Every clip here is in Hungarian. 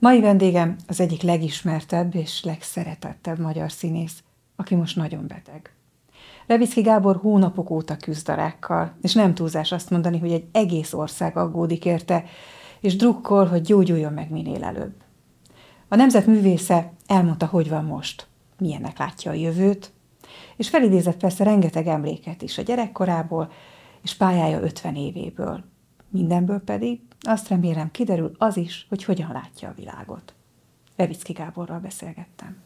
Mai vendégem az egyik legismertebb és legszeretettebb magyar színész, aki most nagyon beteg. Levicki Gábor hónapok óta küzd a rákkal, és nem túlzás azt mondani, hogy egy egész ország aggódik érte, és drukkol, hogy gyógyuljon meg minél előbb. A nemzet művésze elmondta, hogy van most, milyennek látja a jövőt, és felidézett persze rengeteg emléket is a gyerekkorából, és pályája 50 évéből. Mindenből pedig azt remélem kiderül az is, hogy hogyan látja a világot. Levicki Gáborral beszélgettem.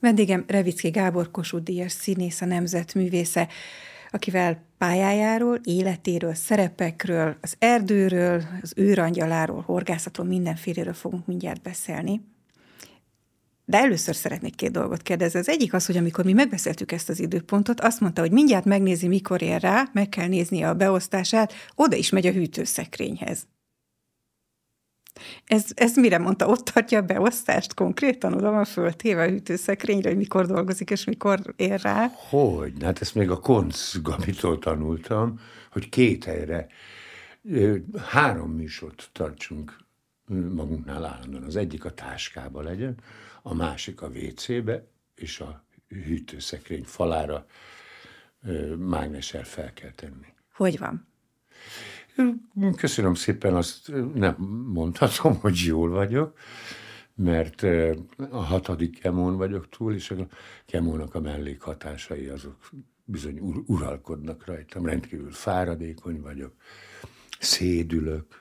Vendégem Revicki Gábor Kossuth Díjas színész, a nemzetművésze, akivel pályájáról, életéről, szerepekről, az erdőről, az őrangyaláról, horgászatról, mindenféléről fogunk mindjárt beszélni. De először szeretnék két dolgot kérdezni. Az egyik az, hogy amikor mi megbeszéltük ezt az időpontot, azt mondta, hogy mindjárt megnézi, mikor ér rá, meg kell nézni a beosztását, oda is megy a hűtőszekrényhez. Ez, ez mire mondta? Ott tartja a beosztást konkrétan? Oda van föltéve a hűtőszekrényre, hogy mikor dolgozik és mikor ér rá? Hogy? Hát ezt még a Konc Gabitól tanultam, hogy két helyre három műsort tartsunk magunknál állandóan. Az egyik a táskába legyen, a másik a WC-be, és a hűtőszekrény falára mágnessel fel kell tenni. Hogy van? Köszönöm szépen, azt nem mondhatom, hogy jól vagyok, mert a hatodik kemón vagyok túl, és a kemónak a mellékhatásai azok bizony ur- uralkodnak rajtam. Rendkívül fáradékony vagyok, szédülök,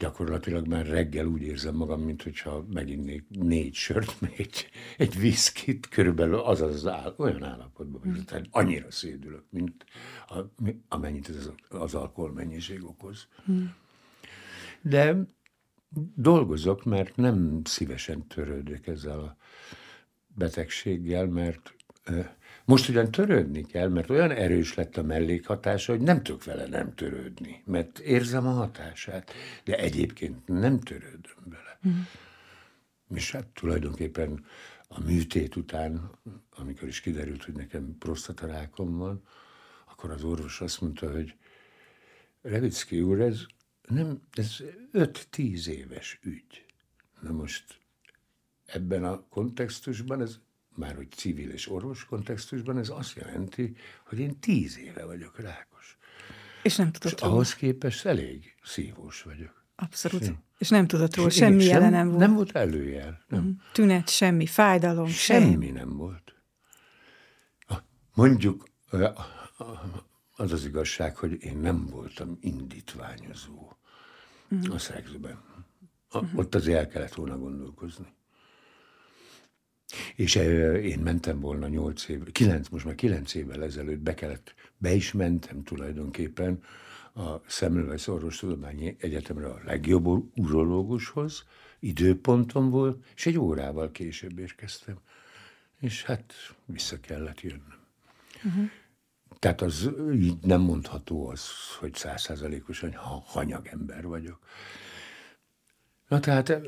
gyakorlatilag már reggel úgy érzem magam, mint hogyha meginnék négy sört, egy, egy viszkit, körülbelül az az áll, olyan állapotban vagyok, tehát annyira szédülök, mint a, amennyit az, az mennyiség okoz. De dolgozok, mert nem szívesen törődök ezzel a betegséggel, mert most ugyan törődni kell, mert olyan erős lett a mellékhatása, hogy nem tudok vele nem törődni, mert érzem a hatását, de egyébként nem törődöm vele. Mm. És hát tulajdonképpen a műtét után, amikor is kiderült, hogy nekem prostatarákom van, akkor az orvos azt mondta, hogy Revicki úr, ez nem, ez 5-10 éves ügy. Na most ebben a kontextusban ez már hogy civil és orvos kontextusban, ez azt jelenti, hogy én tíz éve vagyok rákos. És nem tudott és ahhoz képest elég szívós vagyok. Abszolút. És, és nem tudott róla, semmi sem, jele nem volt. Nem volt előjel. Nem. Mhm. Tünet, semmi, fájdalom, semmi. Semmi nem volt. Mondjuk az az igazság, hogy én nem voltam indítványozó uh-huh. a szexben. Uh-huh. Ott azért el kellett volna gondolkozni. És én mentem volna nyolc év, kilenc, most már kilenc évvel ezelőtt be kellett, be is mentem tulajdonképpen a Semmelweis Orvostudományi Egyetemre a legjobb urológushoz, időpontom volt, és egy órával később érkeztem. És hát vissza kellett jönnöm. Uh-huh. Tehát az így nem mondható az, hogy százszázalékosan hanyag ember vagyok. Na tehát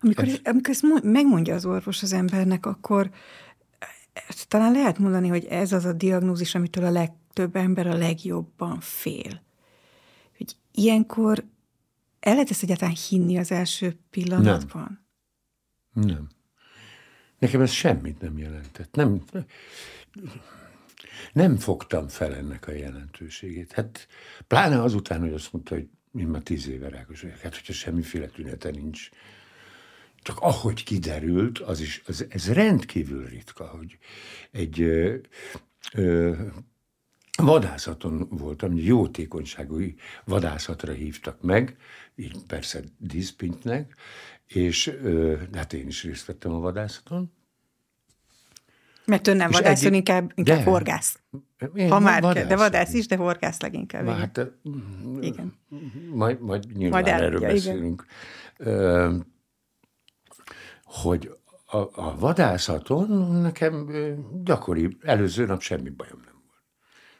amikor, ez... amikor ezt megmondja az orvos az embernek, akkor talán lehet mondani, hogy ez az a diagnózis, amitől a legtöbb ember a legjobban fél. Hogy ilyenkor el lehet ezt egyáltalán hinni az első pillanatban? Nem. nem. Nekem ez semmit nem jelentett. Nem, nem fogtam fel ennek a jelentőségét. Hát pláne azután, hogy azt mondta, hogy én már tíz éve rákos vagyok. Hát, hogyha semmiféle tünete nincs, csak ahogy kiderült, az is, az, ez rendkívül ritka, hogy egy ö, ö, vadászaton voltam, jótékonyságú vadászatra hívtak meg, így persze díszpintnek, és ö, hát én is részt vettem a vadászaton. Mert ön nem vadász, ön inkább, inkább de, horgász. Ha már vadász, de vadász is, de horgász leginkább. Hát, igen. Majd, majd nyilván majd el, erről ja, beszélünk. Igen hogy a, a vadászaton nekem gyakori, előző nap semmi bajom nem volt.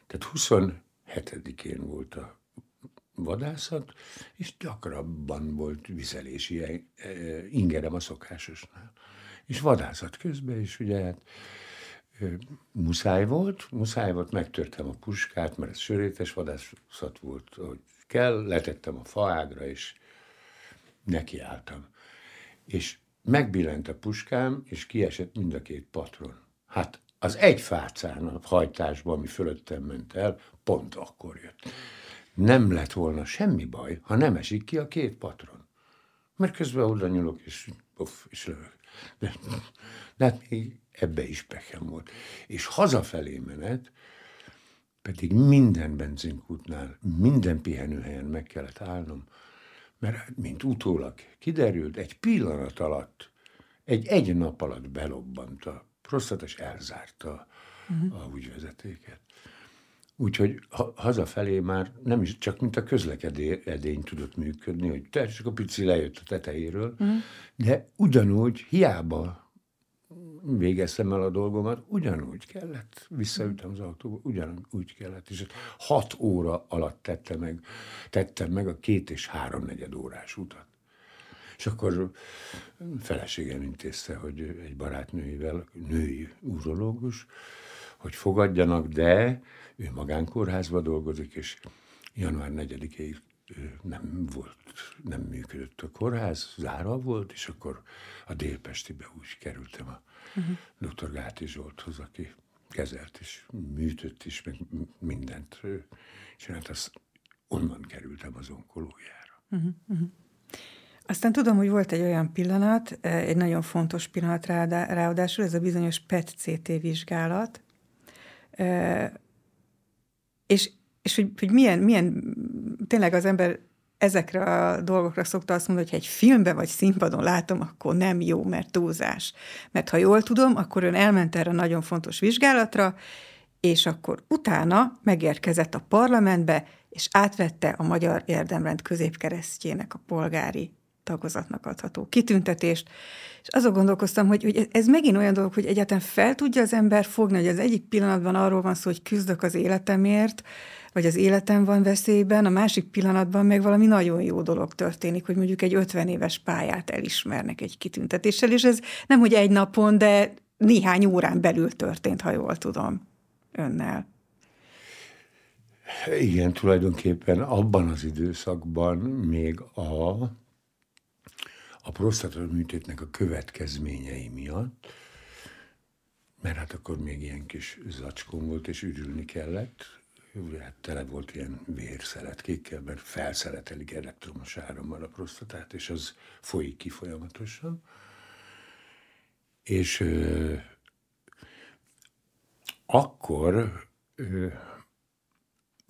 Tehát 27-én volt a vadászat, és gyakrabban volt vizelési ingerem a szokásosnál. És vadászat közben is ugye hát muszáj volt, muszáj volt, megtörtem a puskát, mert ez sörétes vadászat volt, hogy kell, letettem a faágra, és nekiálltam. És megbillent a puskám, és kiesett mind a két patron. Hát az egy fácán a hajtásban, ami fölöttem ment el, pont akkor jött. Nem lett volna semmi baj, ha nem esik ki a két patron. Mert közben oda nyúlok, és puff, és lövök. De, de hát még ebbe is pekem volt. És hazafelé menet, pedig minden benzinkútnál, minden pihenőhelyen meg kellett állnom, mert mint utólag kiderült, egy pillanat alatt, egy egy nap alatt belobbant a prostata, és elzárta uh-huh. a úgyvezetéket. Úgyhogy ha, hazafelé már nem is csak mint a közlekedény tudott működni, hogy csak a pici lejött a tetejéről, uh-huh. de ugyanúgy hiába végeztem el a dolgomat, ugyanúgy kellett. Visszaültem az autóba, ugyanúgy kellett. És hat óra alatt tette meg, tettem meg a két és háromnegyed órás utat. És akkor feleségem intézte, hogy egy barátnőivel, női urológus, hogy fogadjanak, de ő magánkórházba dolgozik, és január 4-ig nem volt, nem működött a kórház, zárva volt, és akkor a Délpestibe úgy kerültem a uh-huh. dr. Gáti Zsolthoz, aki kezelt is, műtött is, meg mindent csinált, azt onnan kerültem az onkológiára. Uh-huh. uh-huh. Aztán tudom, hogy volt egy olyan pillanat, egy nagyon fontos pillanat ráadásul, ez a bizonyos PET-CT vizsgálat, és, és hogy, hogy milyen, milyen, tényleg az ember ezekre a dolgokra szokta azt mondani, hogy ha egy filmben vagy színpadon látom, akkor nem jó, mert túlzás. Mert ha jól tudom, akkor ön elment erre nagyon fontos vizsgálatra, és akkor utána megérkezett a parlamentbe, és átvette a Magyar Érdemrend középkeresztjének a polgári tagozatnak adható kitüntetést, és azon gondolkoztam, hogy, hogy ez megint olyan dolog, hogy egyáltalán fel tudja az ember fogni, hogy az egyik pillanatban arról van szó, hogy küzdök az életemért, vagy az életem van veszélyben, a másik pillanatban meg valami nagyon jó dolog történik, hogy mondjuk egy 50 éves pályát elismernek egy kitüntetéssel, és ez nem, hogy egy napon, de néhány órán belül történt, ha jól tudom, önnel. Igen, tulajdonképpen abban az időszakban még a, a prostata műtétnek a következményei miatt, mert hát akkor még ilyen kis zacskón volt, és ürülni kellett, hát tele volt ilyen vérszeretkékkel, mert felszeletelik elektromos árammal a prostatát, és az folyik ki folyamatosan. És ö, akkor ö,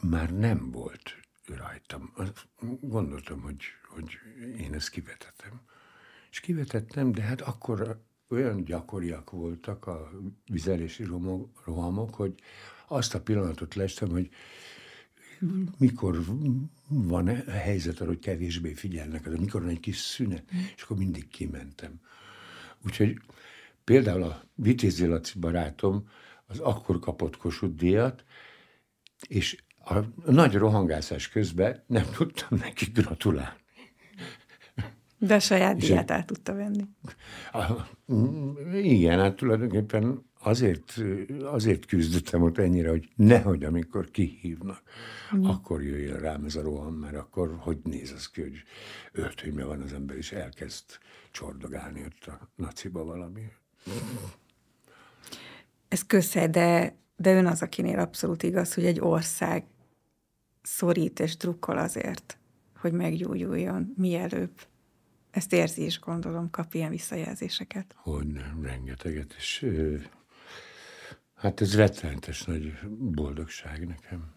már nem volt rajtam. Gondoltam, hogy, hogy én ezt kivetetem. És kivetettem, de hát akkor olyan gyakoriak voltak a vizelési rohamok, hogy azt a pillanatot lestem, hogy mikor van a helyzet arra, hogy kevésbé figyelnek, az, mikor van egy kis szünet, és akkor mindig kimentem. Úgyhogy például a Vitézi Laci barátom az akkor kapott Kossuth díjat, és a nagy rohangászás közben nem tudtam neki gratulálni. De saját díját el tudta venni. A, igen, hát tulajdonképpen azért, azért küzdöttem ott ennyire, hogy nehogy, amikor kihívnak, mm. akkor jöjjön rám ez a roham, mert akkor hogy néz az ki, hogy öltönybe van az ember, és elkezd csordogálni ott a naciba valami. Ez kösze, de, de ön az, akinél abszolút igaz, hogy egy ország szorít és drukkol azért, hogy meggyógyuljon mielőbb. Ezt érzi is, gondolom, kap ilyen visszajelzéseket. Hogy nem, rengeteget, és Hát ez rettenetes nagy boldogság nekem.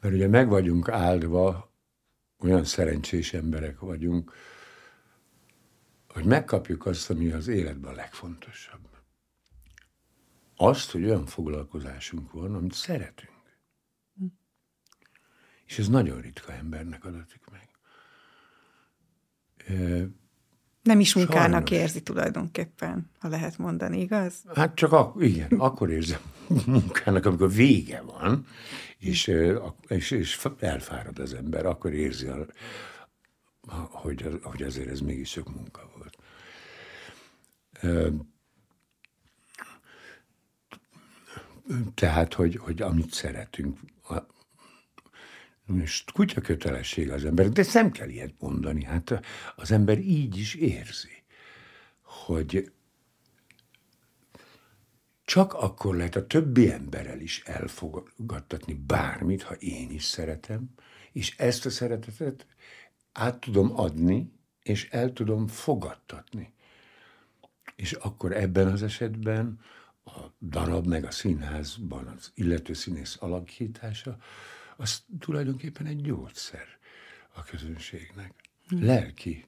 Mert ugye meg vagyunk áldva, olyan szerencsés emberek vagyunk, hogy megkapjuk azt, ami az életben a legfontosabb. Azt, hogy olyan foglalkozásunk van, amit szeretünk. És ez nagyon ritka embernek adatik meg. Nem is munkának Sajnos. érzi tulajdonképpen, ha lehet mondani, igaz? Hát csak ak- igen, akkor érzem munkának, amikor vége van, és, és, és elfárad az ember, akkor érzi, hogy, hogy azért ez mégis sok munka volt. Tehát, hogy, hogy amit szeretünk, most kutya kötelesség az ember, de nem kell ilyet mondani. Hát az ember így is érzi, hogy csak akkor lehet a többi emberrel is elfogadtatni bármit, ha én is szeretem, és ezt a szeretetet át tudom adni, és el tudom fogadtatni. És akkor ebben az esetben a darab meg a színházban az illető színész alakítása, az tulajdonképpen egy gyógyszer a közönségnek. Lelki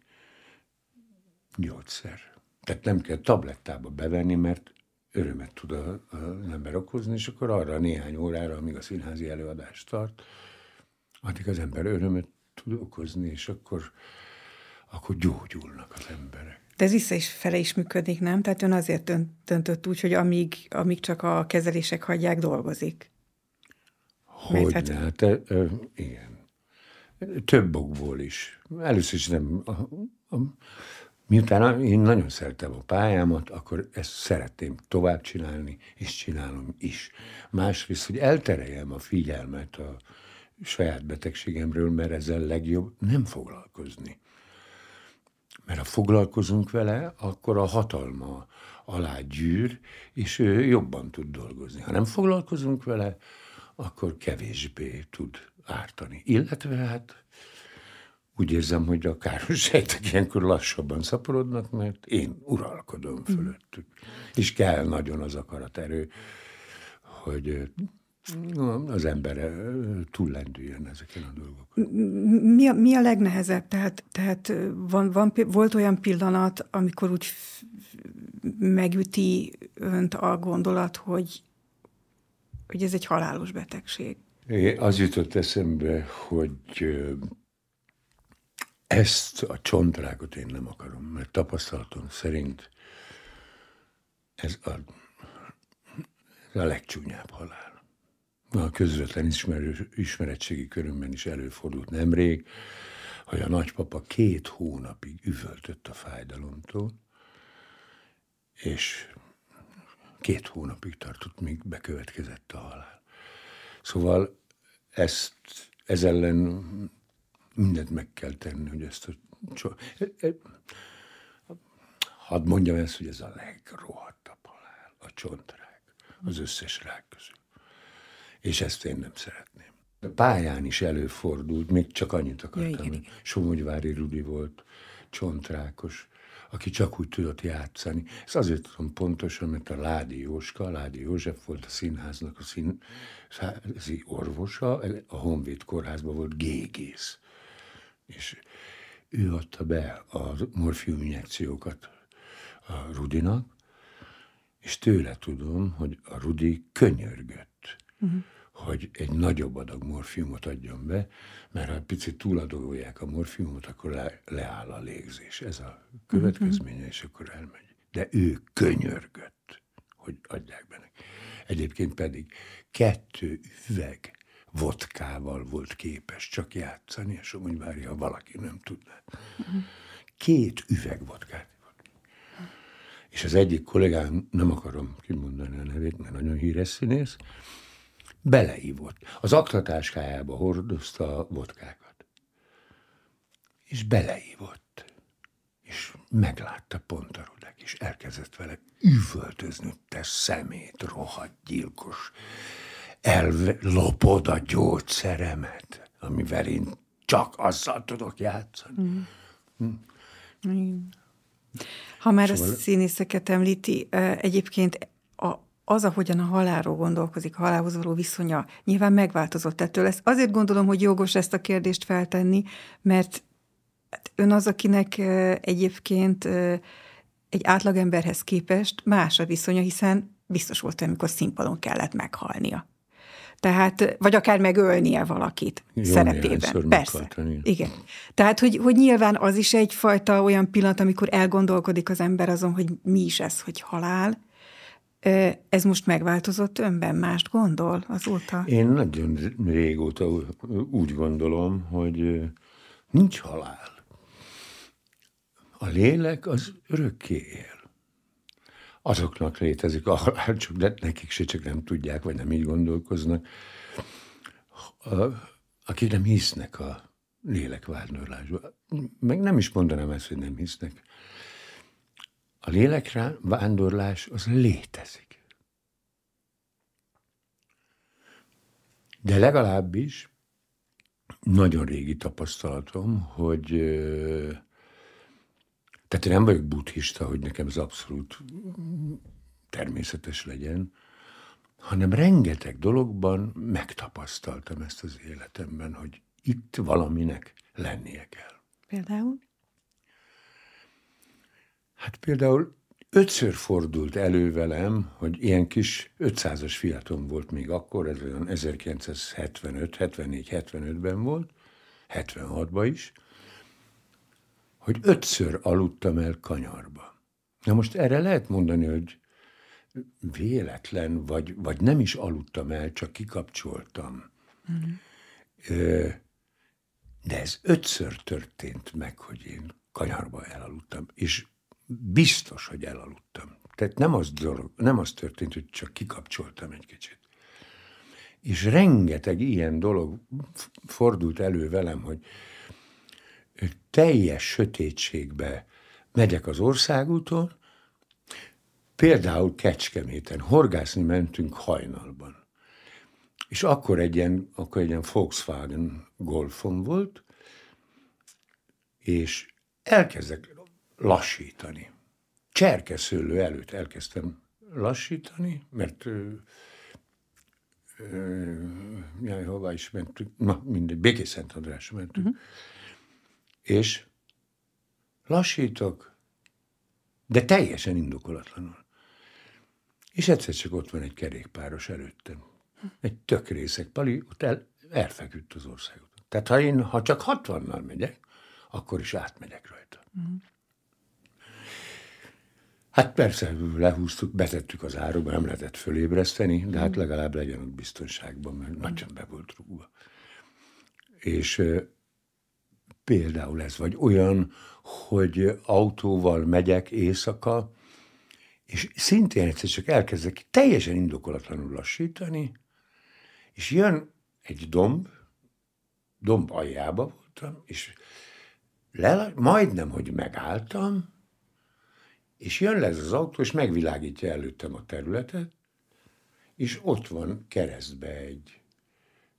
gyógyszer. Tehát nem kell tablettába bevenni, mert örömet tud az ember okozni, és akkor arra néhány órára, amíg a színházi előadást tart, addig az ember örömet tud okozni, és akkor, akkor gyógyulnak az emberek. De ez vissza is fele is működik, nem? Tehát ön azért döntött úgy, hogy amíg, amíg csak a kezelések hagyják, dolgozik. Hogy hát... hát e, e, igen. Több okból is. Először is nem... A, a, miután én nagyon szeretem a pályámat, akkor ezt szeretném tovább csinálni, és csinálom is. Másrészt, hogy eltereljem a figyelmet a saját betegségemről, mert ezzel legjobb nem foglalkozni. Mert ha foglalkozunk vele, akkor a hatalma alá gyűr, és ő jobban tud dolgozni. Ha nem foglalkozunk vele, akkor kevésbé tud ártani. Illetve hát úgy érzem, hogy a káros sejtek ilyenkor lassabban szaporodnak, mert én uralkodom fölöttük. És kell nagyon az akaraterő, hogy az ember túllendüljön ezeken a dolgokon. Mi a, mi a legnehezebb? Tehát, tehát van, van, volt olyan pillanat, amikor úgy megüti önt a gondolat, hogy, hogy ez egy halálos betegség? Az jutott eszembe, hogy ezt a csontrágot én nem akarom, mert tapasztalatom szerint ez a, ez a legcsúnyább halál a közvetlen ismerő, ismeretségi körömben is előfordult nemrég, hogy a nagypapa két hónapig üvöltött a fájdalomtól, és két hónapig tartott, míg bekövetkezett a halál. Szóval ezt, ez ellen mindent meg kell tenni, hogy ezt a... Hadd mondjam ezt, hogy ez a legrohadtabb halál, a csontrák, az összes rák közül. És ezt én nem szeretném. A pályán is előfordult, még csak annyit akartam, ja, hogy Somogyvári Rudi volt, csontrákos, aki csak úgy tudott játszani. Ez azért tudom pontosan, mert a Ládi Jóska, Ládi József volt a színháznak a színházi orvosa, a Honvéd kórházban volt gégész. És ő adta be a morfium injekciókat a Rudinak, és tőle tudom, hogy a Rudi könyörgött uh-huh. Hogy egy nagyobb adag morfiumot adjon be, mert ha picit túladolják a morfiumot, akkor le, leáll a légzés. Ez a következménye, és akkor elmegy. De ő könyörgött, hogy adják be neki. Egyébként pedig kettő üveg vodkával volt képes csak játszani, és úgy várja, ha valaki nem tudná. Két üveg vodkát. És az egyik kollégám, nem akarom kimondani a nevét, mert nagyon híres színész, beleívott. Az aktatáskájába hordozta a vodkákat. És beleívott. És meglátta pont a rudek, és elkezdett vele üvöltözni, te szemét, rohadt gyilkos. Ellopod a gyógyszeremet, amivel én csak azzal tudok játszani. Mm. Hm? Ha már szóval... a színészeket említi, egyébként a, az, ahogyan a halálról gondolkozik, a halálhoz való viszonya nyilván megváltozott ettől. Ezt azért gondolom, hogy jogos ezt a kérdést feltenni, mert hát ön az, akinek egyébként egy átlagemberhez képest más a viszonya, hiszen biztos volt, amikor színpadon kellett meghalnia. Tehát, vagy akár megölnie valakit Jó, szerepében. Persze. Igen. Tehát, hogy, hogy nyilván az is egyfajta olyan pillanat, amikor elgondolkodik az ember azon, hogy mi is ez, hogy halál, ez most megváltozott önben? Mást gondol azóta? Én nagyon régóta úgy gondolom, hogy nincs halál. A lélek az örökké él. azoknak létezik a halál, csak de nekik se csak nem tudják, vagy nem így gondolkoznak, akik nem hisznek a lélekvándorlásba. Meg nem is mondanám ezt, hogy nem hisznek. A lélekre vándorlás az létezik. De legalábbis nagyon régi tapasztalatom, hogy tehát én nem vagyok buddhista, hogy nekem ez abszolút természetes legyen, hanem rengeteg dologban megtapasztaltam ezt az életemben, hogy itt valaminek lennie kell. Például? Hát például ötször fordult elő velem, hogy ilyen kis 500-as fiatom volt még akkor, ez olyan 1975, 74, 75-ben volt, 76-ban is, hogy ötször aludtam el kanyarba. Na most erre lehet mondani, hogy véletlen, vagy, vagy nem is aludtam el, csak kikapcsoltam. Mm. De ez ötször történt meg, hogy én kanyarba elaludtam, és biztos, hogy elaludtam. Tehát nem az, dolog, nem az történt, hogy csak kikapcsoltam egy kicsit. És rengeteg ilyen dolog fordult elő velem, hogy teljes sötétségbe megyek az országúton, például Kecskeméten, horgászni mentünk hajnalban. És akkor egy ilyen, akkor egy ilyen Volkswagen Golfom volt, és elkezdek lassítani. Cserkeszőlő előtt elkezdtem lassítani, mert jaj, hová is mentünk, na mindegy, Békészent Andrásra mentünk, uh-huh. és lassítok, de teljesen indokolatlanul. És egyszer csak ott van egy kerékpáros előttem. Egy tök részek pali, ott el, elfeküdt az országot. Tehát ha én, ha csak 60-nal megyek, akkor is átmegyek rajta. Uh-huh. Hát persze, lehúztuk, betettük az áróba, nem lehetett fölébreszteni, de hát legalább legyen ott biztonságban, mert nagyon be volt rúgva. És például ez, vagy olyan, hogy autóval megyek éjszaka, és szintén egyszer csak elkezdek teljesen indokolatlanul lassítani, és jön egy domb, domb aljába voltam, és le, majdnem, hogy megálltam, és jön le ez az autó, és megvilágítja előttem a területet, és ott van keresztbe egy,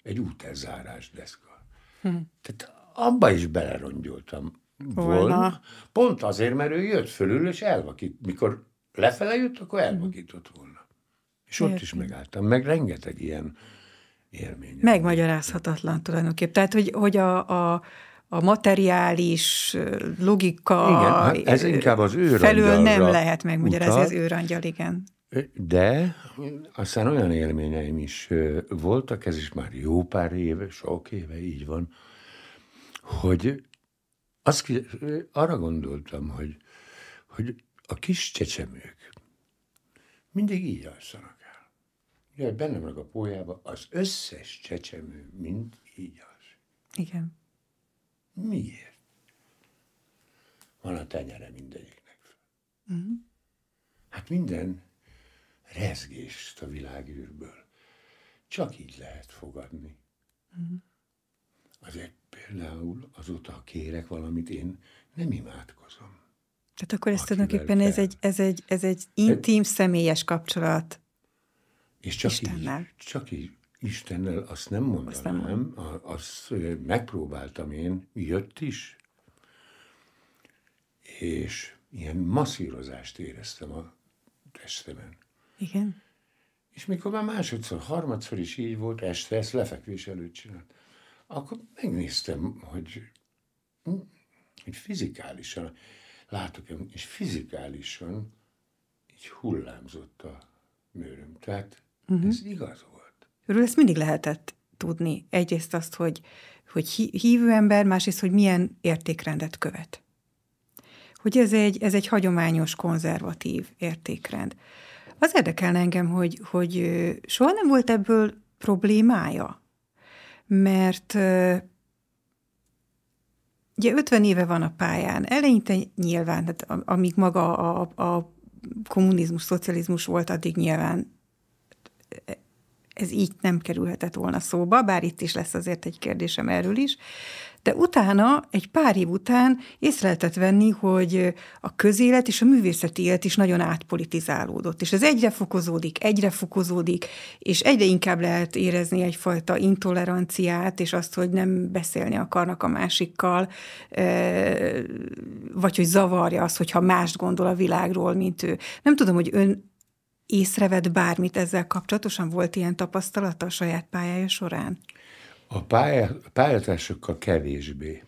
egy úterzárás deszka. Hm. Tehát abba is belerongyoltam volna. volna. Pont azért, mert ő jött fölül, és elvakít. Mikor lefele jött, akkor elvakított volna. És ott Értem. is megálltam. Meg rengeteg ilyen élmény. Megmagyarázhatatlan tulajdonképpen. Tehát, hogy, hogy a, a a materiális logika igen, hát ez inkább az felől nem lehet megmagyarázni az őrangyal, igen. De aztán olyan élményeim is voltak, ez is már jó pár éve, sok éve így van, hogy azt, arra gondoltam, hogy, hogy a kis csecsemők mindig így alszanak el. Ugye bennem meg a pólyába az összes csecsemő mind így alsz. Igen. Miért? Van a tenyere mindegyiknek. Uh-huh. Hát minden rezgést a világűrből csak így lehet fogadni. Uh-huh. Azért például azóta kérek valamit, én nem imádkozom. Tehát akkor ez tulajdonképpen ez egy, ez, egy, ez egy intim, személyes kapcsolat és csak Istennel. Így, csak így Istennel azt nem mondanám, azt, nem azt megpróbáltam én, jött is, és ilyen masszírozást éreztem a testemen. Igen. És mikor már másodszor, harmadszor is így volt, este ezt lefekvés előtt csinált, akkor megnéztem, hogy, hogy fizikálisan, látok, és fizikálisan így hullámzott a mőröm. Tehát uh-huh. ez igaz volt. Őről ezt mindig lehetett tudni. Egyrészt azt, hogy, hogy hívő ember, másrészt, hogy milyen értékrendet követ. Hogy ez egy, ez egy hagyományos, konzervatív értékrend. Az érdekelne engem, hogy, hogy soha nem volt ebből problémája, mert ugye 50 éve van a pályán, eleinte nyilván, tehát amíg maga a, a kommunizmus, szocializmus volt, addig nyilván ez így nem kerülhetett volna szóba, bár itt is lesz azért egy kérdésem erről is. De utána, egy pár év után észre lehetett venni, hogy a közélet és a művészeti élet is nagyon átpolitizálódott, és ez egyre fokozódik, egyre fokozódik, és egyre inkább lehet érezni egyfajta intoleranciát, és azt, hogy nem beszélni akarnak a másikkal, vagy hogy zavarja az, hogyha mást gondol a világról, mint ő. Nem tudom, hogy ön észrevett bármit ezzel kapcsolatosan? Volt ilyen tapasztalata a saját pályája során? A pálya, pályatársakkal kevésbé.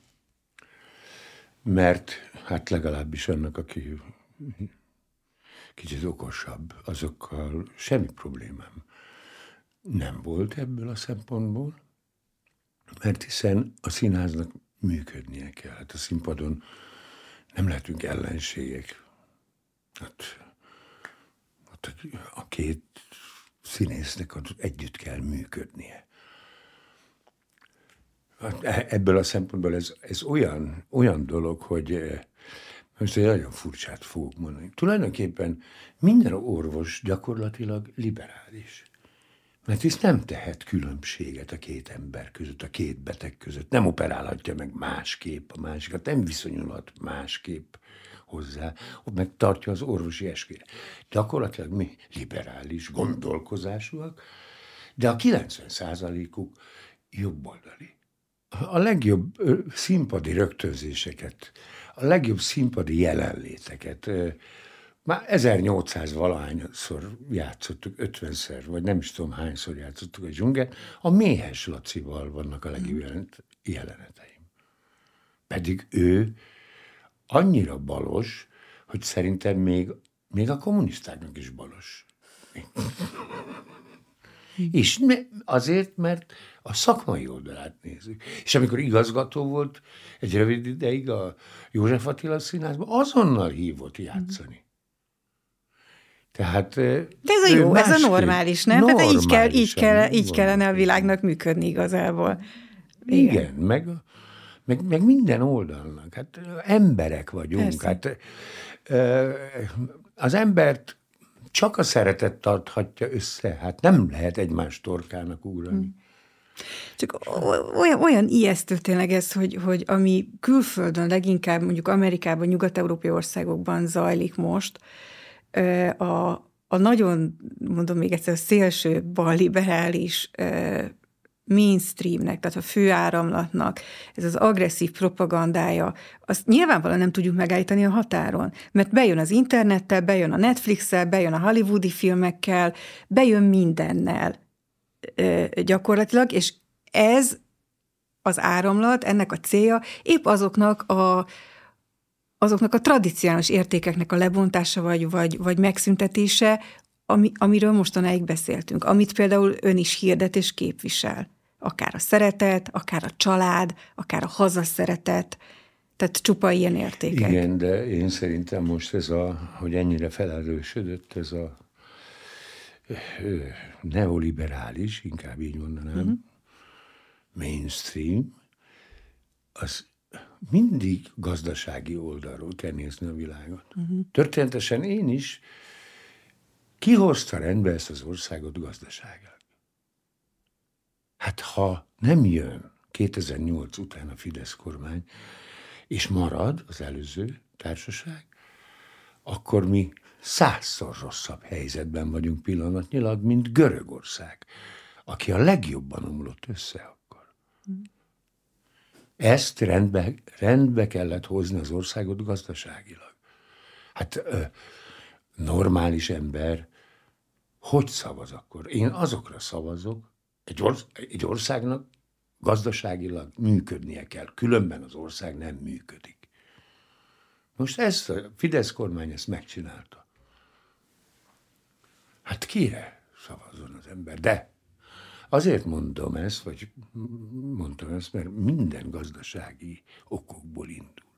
Mert hát legalábbis annak, aki kicsit okosabb, azokkal semmi problémám nem volt ebből a szempontból, mert hiszen a színháznak működnie kell. Hát a színpadon nem lehetünk ellenségek. Hát ott a két színésznek együtt kell működnie. Hát e, ebből a szempontból ez, ez olyan, olyan dolog, hogy eh, most egy nagyon furcsát fogok mondani. Tulajdonképpen minden orvos gyakorlatilag liberális. Mert hisz nem tehet különbséget a két ember között, a két beteg között. Nem operálhatja meg másképp a másikat, nem viszonyulhat másképp hozzá, hogy megtartja az orvosi eskére. Gyakorlatilag mi liberális gondolkozásúak, de a 90 százalékuk jobboldali. A legjobb színpadi rögtönzéseket, a legjobb színpadi jelenléteket, már 1800 valahányszor játszottuk, 50-szer, vagy nem is tudom hányszor játszottuk a dzsunget, a Méhes Lacival vannak a legjobb jeleneteim. Pedig ő annyira balos, hogy szerintem még, még a kommunistáknak is balos. És azért, mert a szakmai oldalát nézzük. És amikor igazgató volt egy rövid ideig a József Attila színházban, azonnal hívott játszani. Tehát, De ez a jó, ez a normális, nem? Tehát így, kell, így, kell, így kellene a világnak működni igazából. Igen, Igen meg a, meg, meg minden oldalnak. Hát emberek vagyunk. Persze. Hát az embert csak a szeretet tarthatja össze. Hát nem lehet egymás torkának ugrani. Hmm. Csak olyan, olyan ijesztő tényleg ez, hogy, hogy ami külföldön, leginkább mondjuk Amerikában, nyugat-európai országokban zajlik most, a, a nagyon, mondom még egyszer, a szélső balliberális mainstreamnek, tehát a főáramlatnak, ez az agresszív propagandája, azt nyilvánvalóan nem tudjuk megállítani a határon, mert bejön az internettel, bejön a Netflix-el, bejön a hollywoodi filmekkel, bejön mindennel gyakorlatilag, és ez az áramlat, ennek a célja épp azoknak a, azoknak a tradicionális értékeknek a lebontása vagy, vagy, vagy megszüntetése, ami, amiről mostanáig beszéltünk, amit például ön is hirdet és képvisel akár a szeretet, akár a család, akár a hazaszeretet, tehát csupa ilyen értékek. Igen, de én szerintem most ez a, hogy ennyire felerősödött ez a neoliberális, inkább így mondanám, uh-huh. mainstream, az mindig gazdasági oldalról kell nézni a világot. Uh-huh. Történetesen én is kihozta rendbe ezt az országot gazdasága. Hát ha nem jön 2008 után a Fidesz kormány, és marad az előző társaság, akkor mi százszor rosszabb helyzetben vagyunk pillanatnyilag, mint Görögország, aki a legjobban omlott össze akkor. Ezt rendbe, rendbe kellett hozni az országot gazdaságilag. Hát normális ember hogy szavaz akkor? Én azokra szavazok, egy, orsz, egy országnak gazdaságilag működnie kell, különben az ország nem működik. Most ezt a Fidesz kormány ezt megcsinálta. Hát kire szavazzon az ember? De azért mondom ezt, vagy mondtam ezt, mert minden gazdasági okokból indul.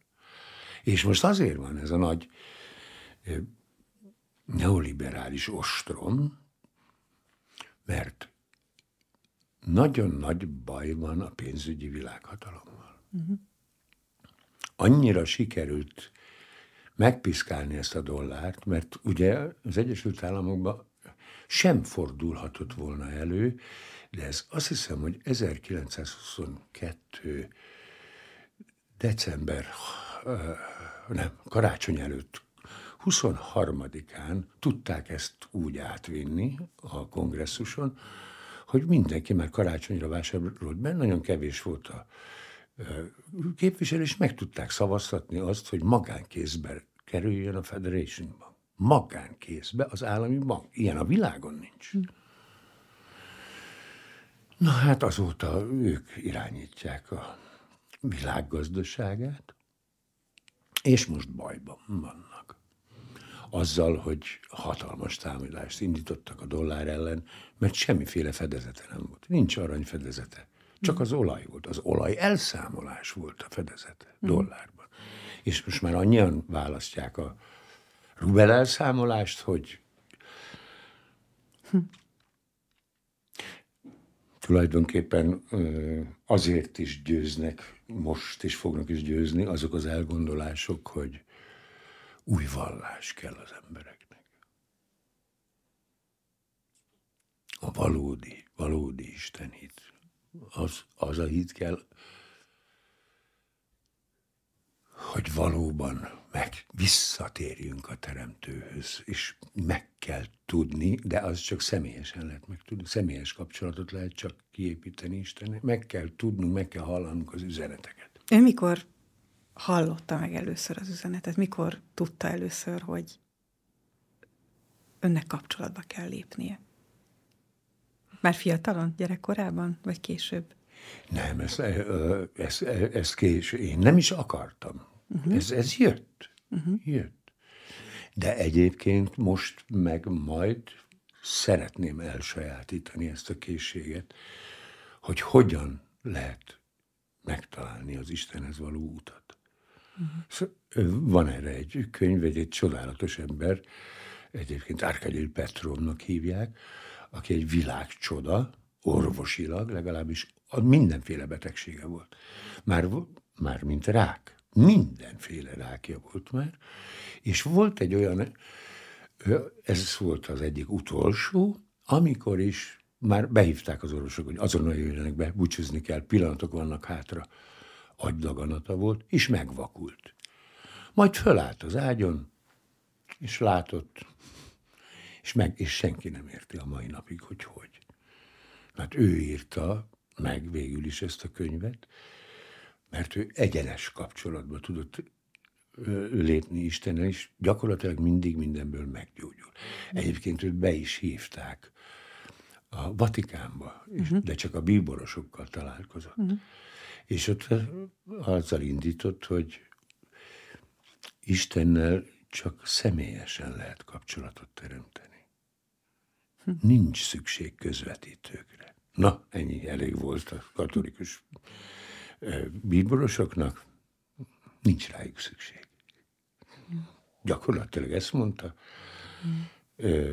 És most azért van ez a nagy neoliberális ostrom, mert nagyon nagy baj van a pénzügyi világhatalommal. Uh-huh. Annyira sikerült megpiszkálni ezt a dollárt, mert ugye az Egyesült Államokban sem fordulhatott volna elő, de ez azt hiszem, hogy 1922 december, nem, karácsony előtt 23-án tudták ezt úgy átvinni a kongresszuson, hogy mindenki már karácsonyra vásárolt be, nagyon kevés volt a képviselő, és meg tudták szavaztatni azt, hogy magánkézbe kerüljön a Federation Bank. Magánkézbe az állami bank. Ilyen a világon nincs. Hm. Na hát azóta ők irányítják a világgazdaságát, és most bajban vannak. Azzal, hogy hatalmas támadást indítottak a dollár ellen, mert semmiféle fedezete nem volt. Nincs aranyfedezete. Csak az olaj volt. Az olaj elszámolás volt a fedezete mm. dollárban. És most már annyian választják a rubel elszámolást, hogy hm. tulajdonképpen azért is győznek most, és fognak is győzni azok az elgondolások, hogy új vallás kell az embereknek. A valódi, valódi Isten hit az, az a hit kell, hogy valóban meg visszatérjünk a teremtőhöz, és meg kell tudni, de az csak személyesen lehet megtudni, személyes kapcsolatot lehet csak kiépíteni Istennek, meg kell tudnunk, meg kell hallanunk az üzeneteket. Ő mikor hallotta meg először az üzenetet? Mikor tudta először, hogy önnek kapcsolatba kell lépnie? Már fiatalon, gyerekkorában, vagy később? Nem, ez, ez, ez, ez késő. Én nem is akartam. Uh-huh. Ez, ez jött. Uh-huh. Jött. De egyébként most meg majd szeretném elsajátítani ezt a készséget, hogy hogyan lehet megtalálni az Istenhez való utat. Uh-huh. Van erre egy könyv, egy, csodálatos ember, egyébként Arkadil Petrovnak hívják, aki egy világcsoda, orvosilag legalábbis mindenféle betegsége volt. Már, már mint rák. Mindenféle rákja volt már. És volt egy olyan, ez volt az egyik utolsó, amikor is már behívták az orvosok, hogy azonnal jöjjenek be, búcsúzni kell, pillanatok vannak hátra. Agydaganata volt, és megvakult. Majd fölállt az ágyon, és látott és, meg, és senki nem érti a mai napig, hogy hogy. Mert ő írta meg végül is ezt a könyvet, mert ő egyenes kapcsolatba tudott lépni Istennel, és gyakorlatilag mindig mindenből meggyógyul. Egyébként őt be is hívták a Vatikánba, uh-huh. de csak a bíborosokkal találkozott. Uh-huh. És ott azzal indított, hogy Istennel csak személyesen lehet kapcsolatot teremteni. Nincs szükség közvetítőkre. Na, ennyi elég volt a katolikus bíborosoknak. Nincs rájuk szükség. Gyakorlatilag ezt mondta. Ö,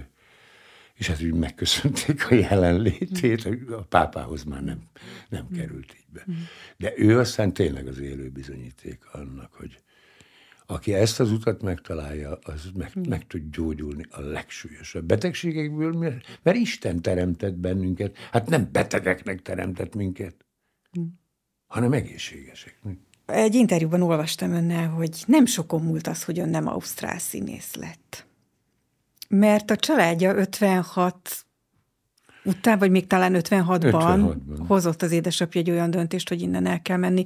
és hát úgy megköszönték a jelenlétét, a pápához már nem, nem került így be. De ő aztán tényleg az élő bizonyíték annak, hogy aki ezt az utat megtalálja, az meg, meg tud gyógyulni a legsúlyosabb betegségekből, mert, mert Isten teremtett bennünket. Hát nem betegeknek teremtett minket, hanem egészségeseknek. Egy interjúban olvastam önnel, hogy nem sokon múlt az, hogy ön nem ausztrál színész lett. Mert a családja 56 után, vagy még talán 56-ban, 56-ban hozott az édesapja egy olyan döntést, hogy innen el kell menni.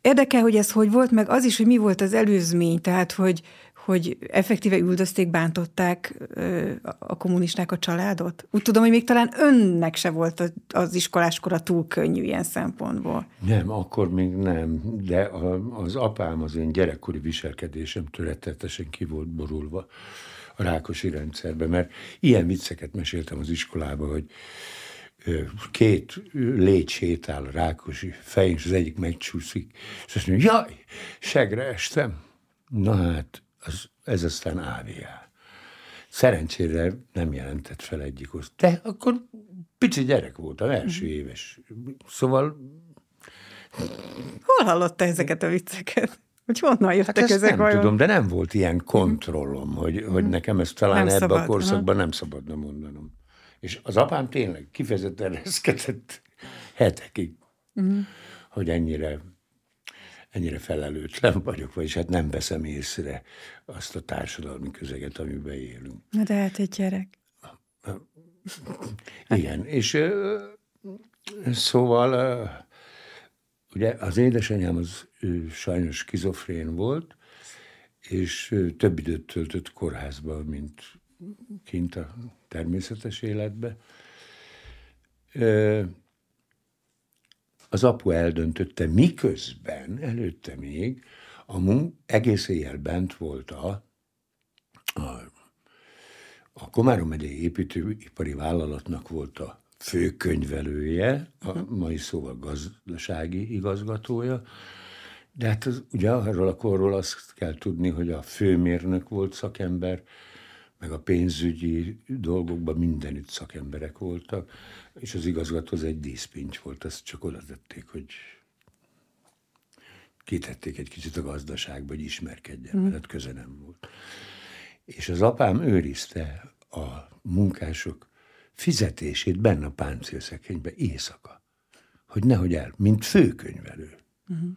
Érdekel, hogy ez hogy volt, meg az is, hogy mi volt az előzmény, tehát hogy, hogy effektíve üldözték, bántották a kommunisták a családot? Úgy tudom, hogy még talán önnek se volt az iskoláskora túl könnyű ilyen szempontból. Nem, akkor még nem, de az apám az én gyerekkori viselkedésem töretetesen ki volt borulva a Rákosi rendszerbe, mert ilyen vicceket meséltem az iskolába, hogy két légy sétál a Rákosi fején, és az egyik megcsúszik, és azt mondja, jaj, segre estem. Na hát, az, ez aztán AVA. Szerencsére nem jelentett fel egyik oszt. De akkor pici gyerek volt, a első éves. Szóval... Hol hallotta ezeket a vicceket? Hogy honnan jöttek hát ezek nem vajon? tudom, de nem volt ilyen kontrollom, hogy, hogy nekem ezt talán nem ebbe szabad, a korszakban ha? nem szabadna mondanom. És az apám tényleg kifejezetten reszkedett hetekig, uh-huh. hogy ennyire ennyire felelőtlen vagyok, vagyis hát nem veszem észre azt a társadalmi közeget, amiben élünk. Na de hát egy gyerek. Igen, és szóval ugye az édesanyám az sajnos skizofrén volt, és több időt töltött kórházban, mint kint a természetes életbe. Az apu eldöntötte, miközben előtte még a munk egész éjjel bent volt a, a, a Komárom megyei építőipari vállalatnak volt a főkönyvelője, a mhm. mai szóval gazdasági igazgatója, de hát az, ugye arról a korról azt kell tudni, hogy a főmérnök volt szakember, meg a pénzügyi dolgokban mindenütt szakemberek voltak, és az igazgató az egy díszpincs volt, azt csak oda tették, hogy kitették egy kicsit a gazdaságba, hogy ismerkedjen, mm. mert köze nem volt. És az apám őrizte a munkások fizetését benne a páncélszekrénybe éjszaka, hogy nehogy el, mint főkönyvelő. Mm.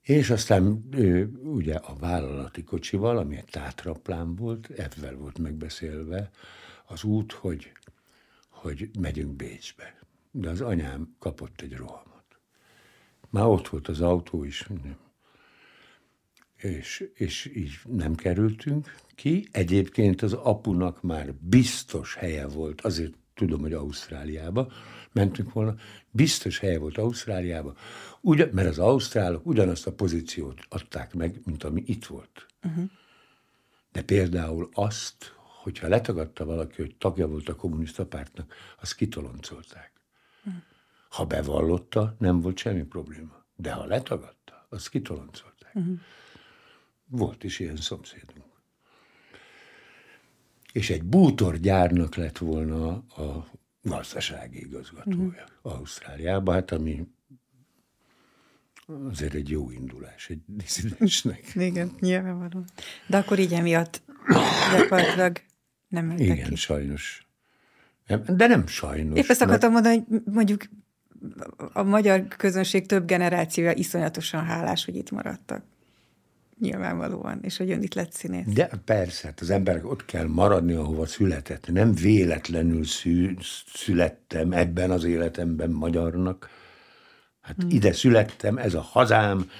És aztán ő, ugye a vállalati kocsival, ami egy tátraplán volt, ebben volt megbeszélve az út, hogy, hogy megyünk Bécsbe. De az anyám kapott egy rohamot. Már ott volt az autó is, és, és így nem kerültünk ki. Egyébként az apunak már biztos helye volt, azért tudom, hogy Ausztráliába mentünk volna, biztos helye volt Ausztráliába, Ugyan, mert az ausztrálok ugyanazt a pozíciót adták meg, mint ami itt volt. Uh-huh. De például azt, hogyha letagadta valaki, hogy tagja volt a kommunista pártnak, azt kitoloncolták. Uh-huh. Ha bevallotta, nem volt semmi probléma. De ha letagadta, azt kitoloncolták. Uh-huh. Volt is ilyen szomszédunk. És egy bútorgyárnak lett volna a gazdasági igazgatója uh-huh. Ausztráliában, hát ami azért egy jó indulás egy diszidensnek. Igen, nyilvánvalóan. De akkor így emiatt gyakorlatilag nem mentek Igen, ki. sajnos. De nem sajnos. Épp ezt akartam mert... mondani, hogy mondjuk a magyar közönség több generációja iszonyatosan hálás, hogy itt maradtak. Nyilvánvalóan, és hogy ön itt lett színész. De persze, hát az emberek ott kell maradni, ahova született. Nem véletlenül szű, születtem ebben az életemben magyarnak, Hát hmm. ide születtem, ez a hazám,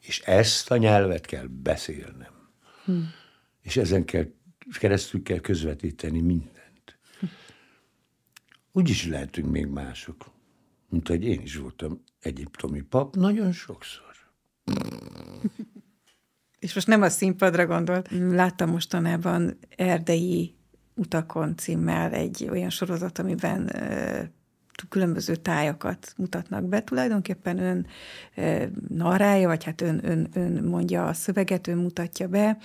és ezt a nyelvet kell beszélnem. Hmm. És ezen kell, keresztül kell közvetíteni mindent. Úgy is lehetünk még mások, mint hogy én is voltam egyiptomi pap, nagyon sokszor. És most nem a színpadra gondolt. Láttam mostanában Erdei utakon címmel egy olyan sorozat, amiben különböző tájakat mutatnak be. Tulajdonképpen ön narrája, vagy hát ön, ön, ön mondja a szöveget, ön mutatja be,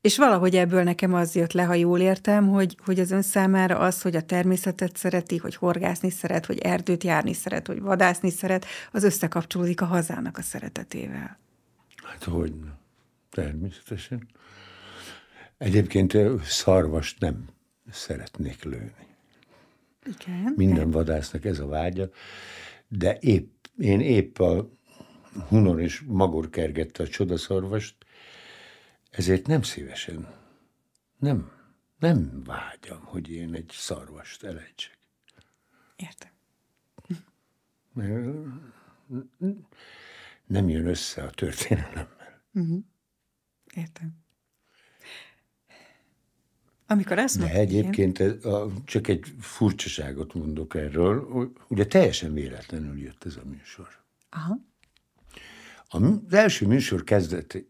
és valahogy ebből nekem az jött le, ha jól értem, hogy, hogy az ön számára az, hogy a természetet szereti, hogy horgászni szeret, hogy erdőt járni szeret, hogy vadászni szeret, az összekapcsolódik a hazának a szeretetével. Hát hogy természetesen. Egyébként szarvast nem szeretnék lőni. Igen. Minden vadásznak ez a vágya, de épp, én épp a Hunor és Magor kergette a csodaszorvast, ezért nem szívesen, nem, nem vágyam, hogy én egy szarvast elejtsek. Értem. Nem jön össze a történelemmel. Uh-huh. Értem. Amikor ezt De egyébként ez, a, csak egy furcsaságot mondok erről, ugye teljesen véletlenül jött ez a műsor. Aha. Az első műsor kezdet,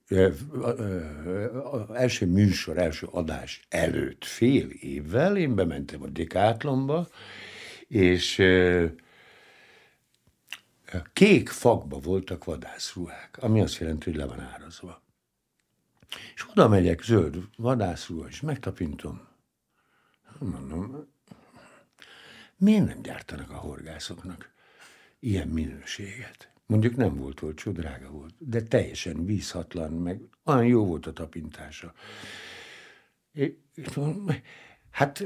az első műsor, első adás előtt fél évvel én bementem a Dekátlomba, és kék fakba voltak vadászruhák, ami azt jelenti, hogy le van árazva. És oda megyek, zöld vadászruha, és megtapintom. Mondom, miért nem gyártanak a horgászoknak ilyen minőséget? Mondjuk nem volt olcsó, drága volt, de teljesen vízhatlan, meg olyan jó volt a tapintása. Hát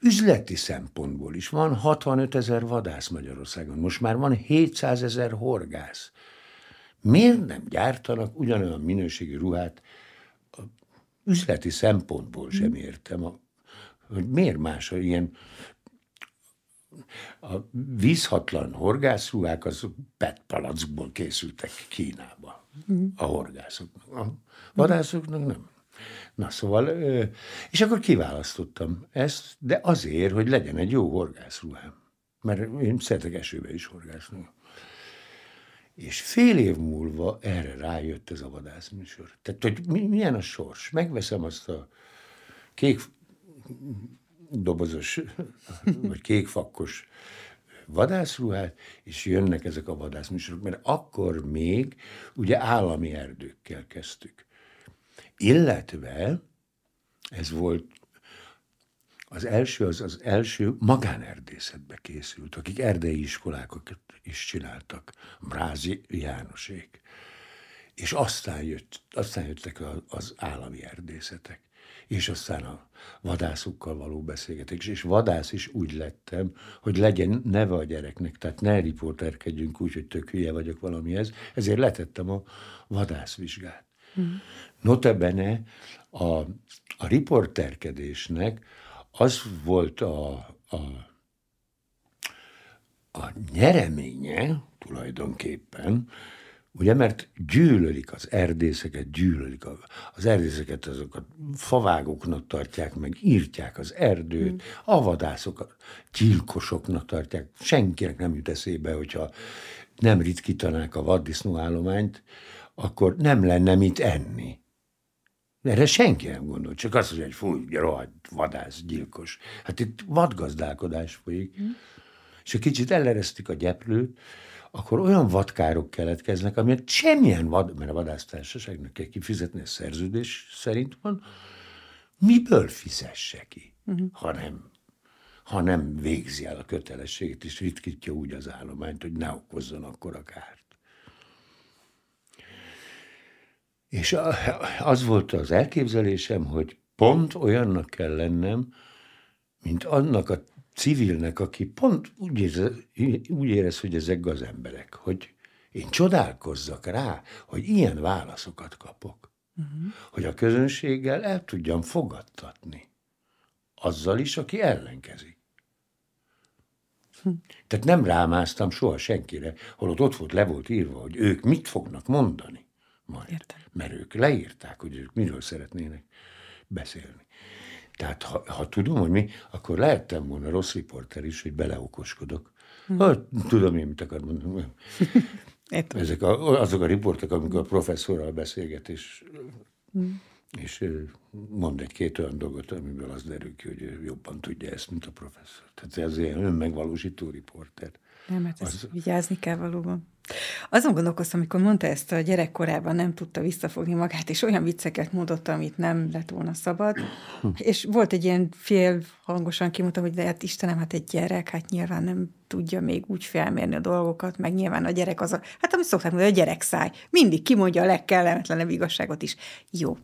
üzleti szempontból is van 65 ezer vadász Magyarországon, most már van 700 ezer horgász. Miért nem gyártanak ugyanolyan minőségű ruhát? A üzleti szempontból sem értem, a, hogy miért más ilyen a vízhatlan horgászruhák az PET palackból készültek Kínába. A horgászoknak. A vadászoknak nem. Na szóval, és akkor kiválasztottam ezt, de azért, hogy legyen egy jó horgászruhám. Mert én szeretek esőbe is horgászni. És fél év múlva erre rájött ez a vadászműsor. Tehát, hogy milyen a sors. Megveszem azt a kék dobozos, vagy kékfakkos vadászruhát, és jönnek ezek a vadászműsorok, mert akkor még ugye állami erdőkkel kezdtük. Illetve ez volt az első, az az első magánerdészetbe készült, akik erdei iskolákat is csináltak, Mrázi Jánosék. És aztán, jött, aztán jöttek az állami erdészetek és aztán a vadászokkal való beszélgetés. És vadász is úgy lettem, hogy legyen neve a gyereknek, tehát ne riporterkedjünk úgy, hogy tök hülye vagyok valamihez, ezért letettem a vadászvizsgát. Mm. Notabene a, a riporterkedésnek az volt a, a, a nyereménye tulajdonképpen, Ugye, mert gyűlölik az erdészeket, gyűlölik a, az erdészeket, azokat favágoknak tartják, meg írtják az erdőt, mm. a vadászokat gyilkosoknak tartják. Senkinek nem jut eszébe, hogyha nem ritkítanák a vaddisznó állományt, akkor nem lenne mit enni. Erre senki nem gondol, csak azt mondja, hogy fúj, rohadt vadász, gyilkos. Hát itt vadgazdálkodás folyik. Mm. És egy kicsit eleresztik a gyeplőt, akkor olyan vadkárok keletkeznek, amiért semmilyen vad, mert a vadásztársaságnak kell kifizetni, a szerződés szerint van, miből fizesse ki, uh-huh. ha, nem, ha nem végzi el a kötelességét, és ritkítja úgy az állományt, hogy ne okozzon akkor a kárt. És az volt az elképzelésem, hogy pont olyannak kell lennem, mint annak a civilnek, aki pont úgy érez, úgy érez, hogy ezek gazemberek, hogy én csodálkozzak rá, hogy ilyen válaszokat kapok. Uh-huh. Hogy a közönséggel el tudjam fogadtatni. Azzal is, aki ellenkezik. Hm. Tehát nem rámáztam soha senkire, holott ott volt, le volt írva, hogy ők mit fognak mondani majd. Értem. Mert ők leírták, hogy ők miről szeretnének beszélni. Tehát ha, ha tudom, hogy mi, akkor lehettem volna rossz riporter is, hogy beleokoskodok. Hmm. Hát, tudom én, mit akar mondani. Ezek a, azok a riportok, amikor a professzorral beszélget, és, hmm. és mond egy-két olyan dolgot, amiből az derül ki, hogy ő jobban tudja ezt, mint a professzor. Tehát ez ilyen önmegvalósító riporter. Nem, hát ezt az... vigyázni kell valóban. Azon gondolkoztam, amikor mondta ezt a gyerekkorában, nem tudta visszafogni magát, és olyan vicceket mondott, amit nem lett volna szabad. és volt egy ilyen fél hangosan kimondta, hogy de hát Istenem, hát egy gyerek, hát nyilván nem tudja még úgy felmérni a dolgokat, meg nyilván a gyerek az a, hát amit szokták mondani, a gyerek száj. Mindig kimondja a legkellemetlenebb igazságot is. Jó.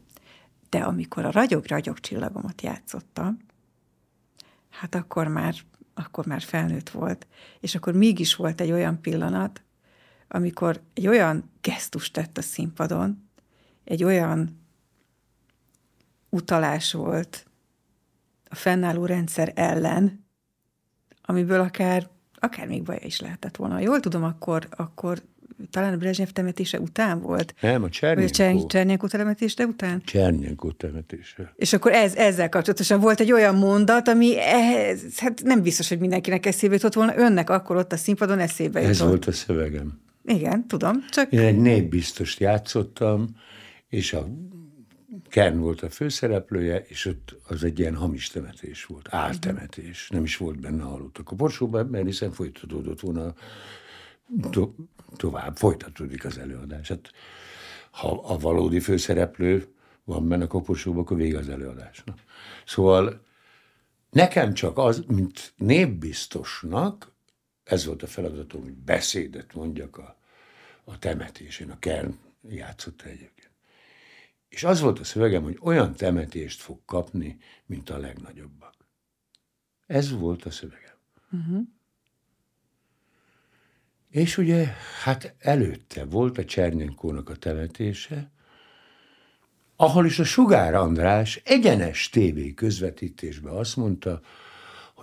De amikor a ragyog-ragyog csillagomat játszottam, hát akkor már akkor már felnőtt volt, és akkor mégis volt egy olyan pillanat, amikor egy olyan gesztus tett a színpadon, egy olyan utalás volt a fennálló rendszer ellen, amiből akár, akár még baj is lehetett volna. Ha jól tudom, akkor, akkor talán a Brezsnyev temetése után volt. Nem, a Csernyenkó. Csernyenkó temetése után? Csernyenkó temetése. És akkor ez, ezzel kapcsolatosan volt egy olyan mondat, ami ehhez, hát nem biztos, hogy mindenkinek eszébe jutott volna, önnek akkor ott a színpadon eszébe jutott. Ez volt a szövegem. Igen, tudom, csak... Én egy népbiztost játszottam, és a Kern volt a főszereplője, és ott az egy ilyen hamis temetés volt, áltemetés, nem is volt benne halottak. A borsóban, mert hiszen folytatódott volna to- tovább, folytatódik az előadás. Hát, ha a valódi főszereplő van benne a koporsóban, akkor vége az előadásnak. Szóval nekem csak az, mint népbiztosnak, ez volt a feladatom, hogy beszédet mondjak a a temetésén, a Kern játszotta egyébként. És az volt a szövegem, hogy olyan temetést fog kapni, mint a legnagyobbak. Ez volt a szövegem. Uh-huh. És ugye, hát előtte volt a Csernyenkónak a temetése, ahol is a Sugár András egyenes tévé közvetítésben azt mondta,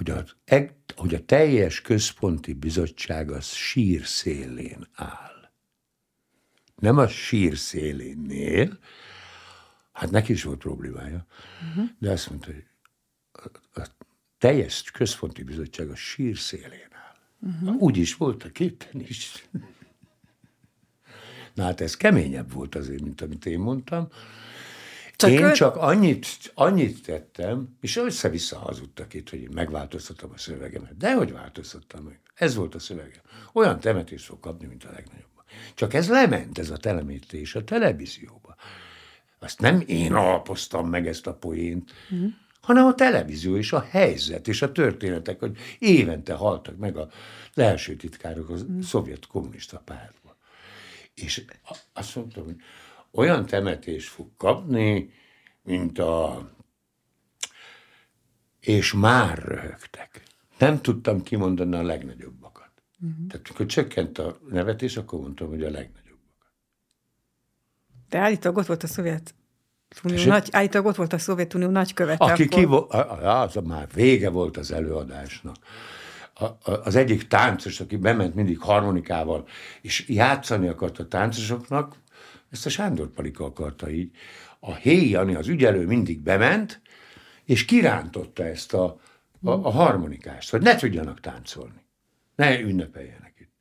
hogy a, hogy a teljes központi bizottság az sír szélén áll. Nem a sír szélénnél, hát neki is volt problémája, uh-huh. de azt mondta, hogy a, a teljes központi bizottság a sír szélén áll. Uh-huh. Úgy is volt a képen is. Na hát ez keményebb volt azért, mint amit én mondtam, csak én ön... csak annyit, annyit tettem, és össze-vissza hazudtak itt, hogy én megváltoztattam a szövegemet. De hogy változtattam meg? Ez volt a szövegem. Olyan temetést fog kapni, mint a legnagyobb. Csak ez lement, ez a telemítés a televízióba. Azt nem én alapoztam meg ezt a poént, mm. hanem a televízió és a helyzet és a történetek, hogy évente haltak meg az első titkárok a mm. szovjet kommunista pártban. És azt mondtam, hogy olyan temetés fog kapni, mint a... És már röhögtek. Nem tudtam kimondani a legnagyobbakat. Uh-huh. Tehát amikor csökkent a nevetés, akkor mondtam, hogy a legnagyobbakat. De állítólag ott volt a szovjet Unió nagy, állítólag ott volt a Szovjetunió nagykövete. Aki akkor... ki volt, az már vége volt az előadásnak. A, a, az egyik táncos, aki bement mindig harmonikával, és játszani akart a táncosoknak, ezt a Sándor Palika akarta így. A Héj Jani, az ügyelő mindig bement, és kirántotta ezt a, a, a harmonikást, hogy ne tudjanak táncolni. Ne ünnepeljenek itt.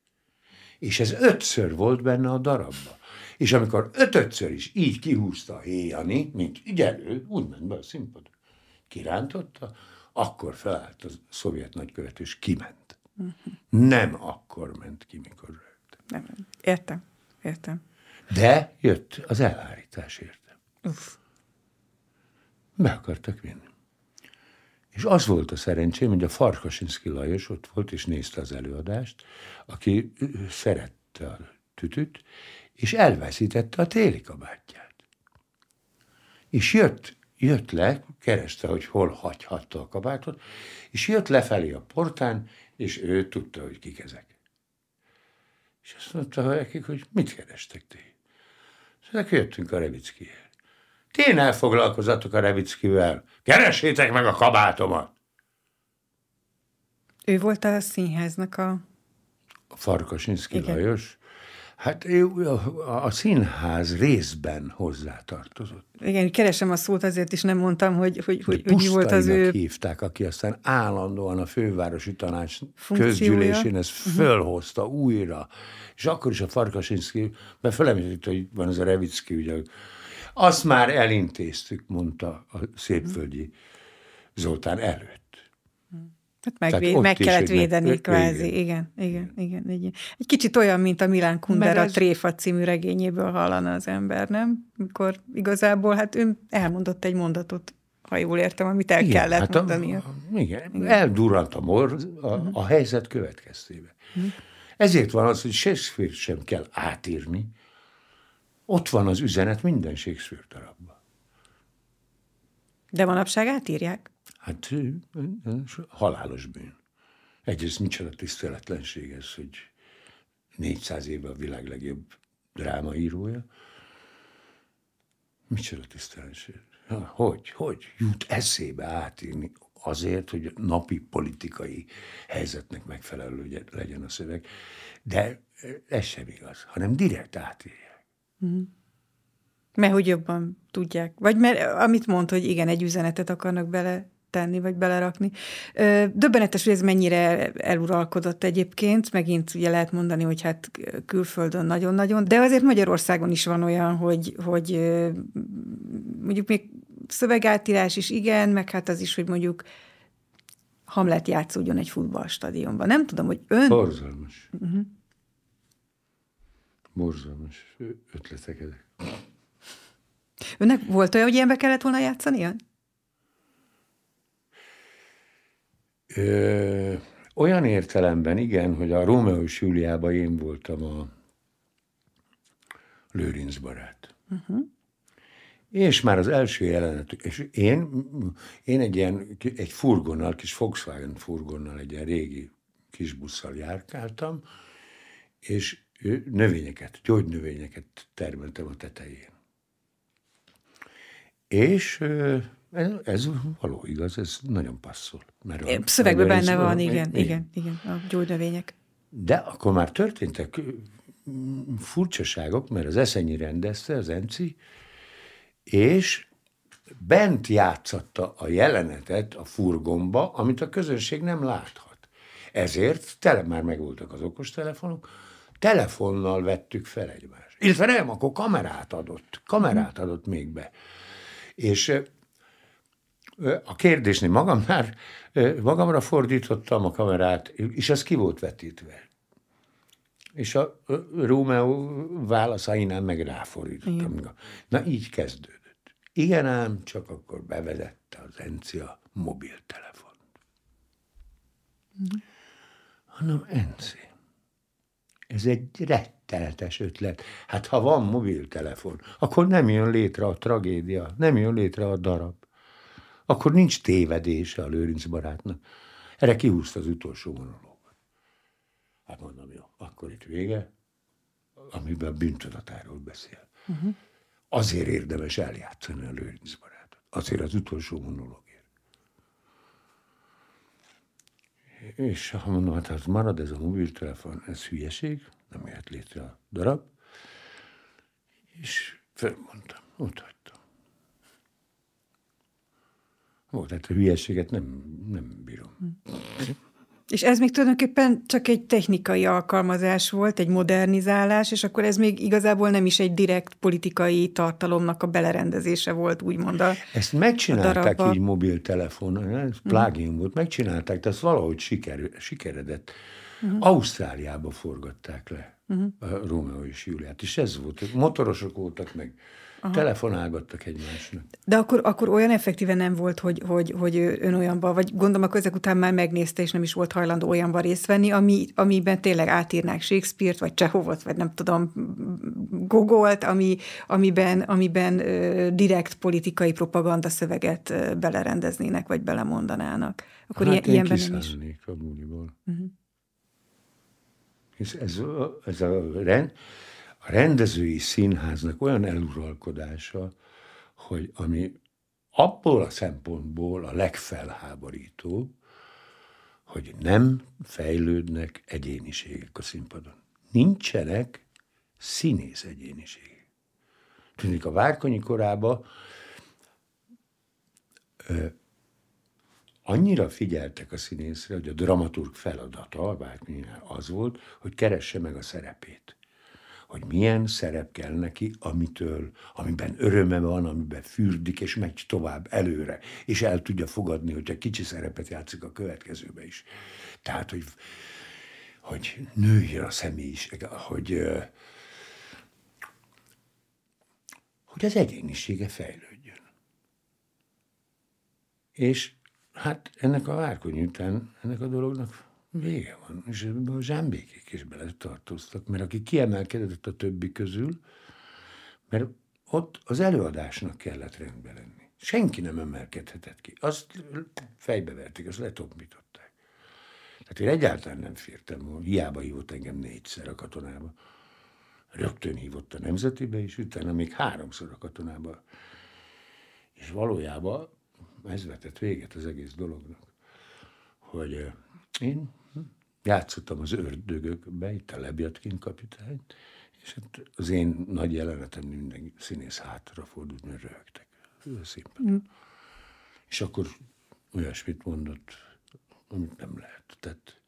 És ez ötször volt benne a darabban. És amikor ötötször is így kihúzta a Jani, mint ügyelő, úgy ment be a színpadra, kirántotta, akkor felállt a szovjet nagykövet, és kiment. Uh-huh. Nem akkor ment ki, mikor rögtön. Nem, értem, értem. De jött az elhárítás érte. Uff. Be akartak vinni. És az volt a szerencsém, hogy a Farkasinszki Lajos ott volt, és nézte az előadást, aki szerette a tütüt, és elveszítette a téli kabátját. És jött, jött le, kereste, hogy hol hagyhatta a kabátot, és jött lefelé a portán, és ő tudta, hogy kik ezek. És azt mondta nekik, hogy mit kerestek ti? Ezek jöttünk a Revickiért. Ti ne foglalkozatok a Revickivel. Keresétek meg a kabátomat. Ő volt a színháznak a... A Farkasinszki Lajos. Hát a, színház részben hozzátartozott. Igen, keresem a szót, azért is nem mondtam, hogy, hogy, hogy, hogy mi volt az ő... hívták, aki aztán állandóan a fővárosi tanács Funkciója. közgyűlésén ezt uh-huh. fölhozta újra. És akkor is a Farkasinszki, mert felemlített, hogy van az a Revicki, ugye, azt már elintéztük, mondta a szépföldi Zoltán előtt. Hát meg, meg kellett védeni, meg, kvázi. Igen, igen, igen, igen, Egy kicsit olyan, mint a Milán Kundera ez... Tréfa című regényéből hallana az ember, nem? Mikor igazából, hát ő elmondott egy mondatot, ha jól értem, amit el igen, kellett hát mondani. A, a, igen, igen, eldurrant a mor a, uh-huh. a helyzet következtében. Uh-huh. Ezért van az, hogy Shakespeare sem kell átírni. Ott van az üzenet minden Shakespeare darabban. De manapság átírják? Hát halálos bűn. Egyrészt micsoda tiszteletlenség ez, hogy 400 éve a világ legjobb drámaírója. Micsoda tisztelenség. Hogy, hogy jut eszébe átírni azért, hogy napi politikai helyzetnek megfelelő legyen a szöveg. De ez sem igaz, hanem direkt átírják. Mm. Mert hogy jobban tudják. Vagy mert amit mond, hogy igen, egy üzenetet akarnak bele tenni, vagy belerakni. Döbbenetes, hogy ez mennyire eluralkodott egyébként, megint ugye lehet mondani, hogy hát külföldön nagyon-nagyon, de azért Magyarországon is van olyan, hogy, hogy mondjuk még szövegátírás is igen, meg hát az is, hogy mondjuk Hamlet játszódjon egy futballstadionban. Nem tudom, hogy ön... Borzalmas. Uh-huh. Borzalmas ötletek ezek. Önnek volt olyan, hogy ilyenbe kellett volna játszania? Ö, olyan értelemben igen, hogy a Rómeó és Júliában én voltam a, Lőrinc barát. Uh-huh. És már az első jelenet, és én, én egy ilyen, egy furgonnal, kis Volkswagen furgonnal, egy ilyen régi kis busszal járkáltam, és növényeket, gyógynövényeket termeltem a tetején. És ez való igaz, ez nagyon passzol. Mert a, Szövegben benne van, igen, igen, igen, a gyógynövények. De akkor már történtek furcsaságok, mert az Eszenyi rendezte, az Enci, és bent játszatta a jelenetet a furgomba, amit a közönség nem láthat. Ezért tele már megvoltak az okostelefonok, telefonnal vettük fel egymást. Illetve nem, akkor kamerát adott, kamerát adott még be. És a kérdésnél magam már, magamra fordítottam a kamerát, és az ki volt vetítve. És a Rómeó válaszainál meg ráfordítottam. Igen. Na így kezdődött. Igen ám, csak akkor bevezette az Encia mobiltelefont. Mm. Hanem Enci, ez egy retteltes ötlet. Hát ha van mobiltelefon, akkor nem jön létre a tragédia, nem jön létre a darab. Akkor nincs tévedése a Lőrinc barátnak. Erre kihúzta az utolsó monológot. Hát mondom, jó, akkor itt vége, amiben a bűntudatáról beszél. Uh-huh. Azért érdemes eljátszani a Lőrinc barátot. Azért az utolsó monológért. És ha mondom, hát az marad ez a mobiltelefon, ez hülyeség, nem jöhet létre a darab. És felmondtam, ott Ó, tehát a hülyeséget nem, nem bírom. Hm. És ez még tulajdonképpen csak egy technikai alkalmazás volt, egy modernizálás, és akkor ez még igazából nem is egy direkt politikai tartalomnak a belerendezése volt, úgymond a Ezt megcsinálták a így mobiltelefonon, ez mhm. plágium volt, megcsinálták, de ez valahogy siker, sikeredett. Uh-huh. Ausztráliába forgatták le uh-huh. a Rómeó és Júliát, és ez volt. Motorosok voltak meg Aha. telefonálgattak egymásnak. De akkor, akkor olyan effektíven nem volt, hogy, hogy, hogy ön olyanban, vagy gondolom akkor ezek után már megnézte, és nem is volt hajlandó olyanban részt venni, ami, amiben tényleg átírnák Shakespeare-t, vagy Csehovot, vagy nem tudom, Gogolt, ami, amiben, amiben direkt politikai propaganda szöveget belerendeznének, vagy belemondanának. Akkor hát ilyen, ilyenben nem is. a buliból. Uh-huh. Ez, ez, ez a rend, a rendezői színháznak olyan eluralkodása, hogy ami abból a szempontból a legfelháborítóbb, hogy nem fejlődnek egyéniségek a színpadon. Nincsenek színész egyéniségek. Tűnik a Várkonyi korában ö, annyira figyeltek a színészre, hogy a dramaturg feladata a az volt, hogy keresse meg a szerepét hogy milyen szerep kell neki, amitől, amiben öröme van, amiben fürdik, és megy tovább előre, és el tudja fogadni, hogyha kicsi szerepet játszik a következőbe is. Tehát, hogy, hogy nőjön a személyiség, hogy, hogy az egyénisége fejlődjön. És hát ennek a várkony után, ennek a dolognak Vége van. És ebben a zsámbékék is bele tartoztak, mert aki kiemelkedett a többi közül, mert ott az előadásnak kellett rendben lenni. Senki nem emelkedhetett ki. Azt fejbeverték, azt letopították. Tehát én egyáltalán nem fértem, hiába hívott engem négyszer a katonába. Rögtön hívott a nemzetibe, és utána még háromszor a katonába. És valójában ez vetett véget az egész dolognak, hogy én játszottam az ördögökbe, itt a Lebjatkin kapitány, és hát az én nagy jelenetem minden színész hátra fordult, mert röhögtek a színpadon. Mm. És akkor olyasmit mondott, amit nem lehet. Tehát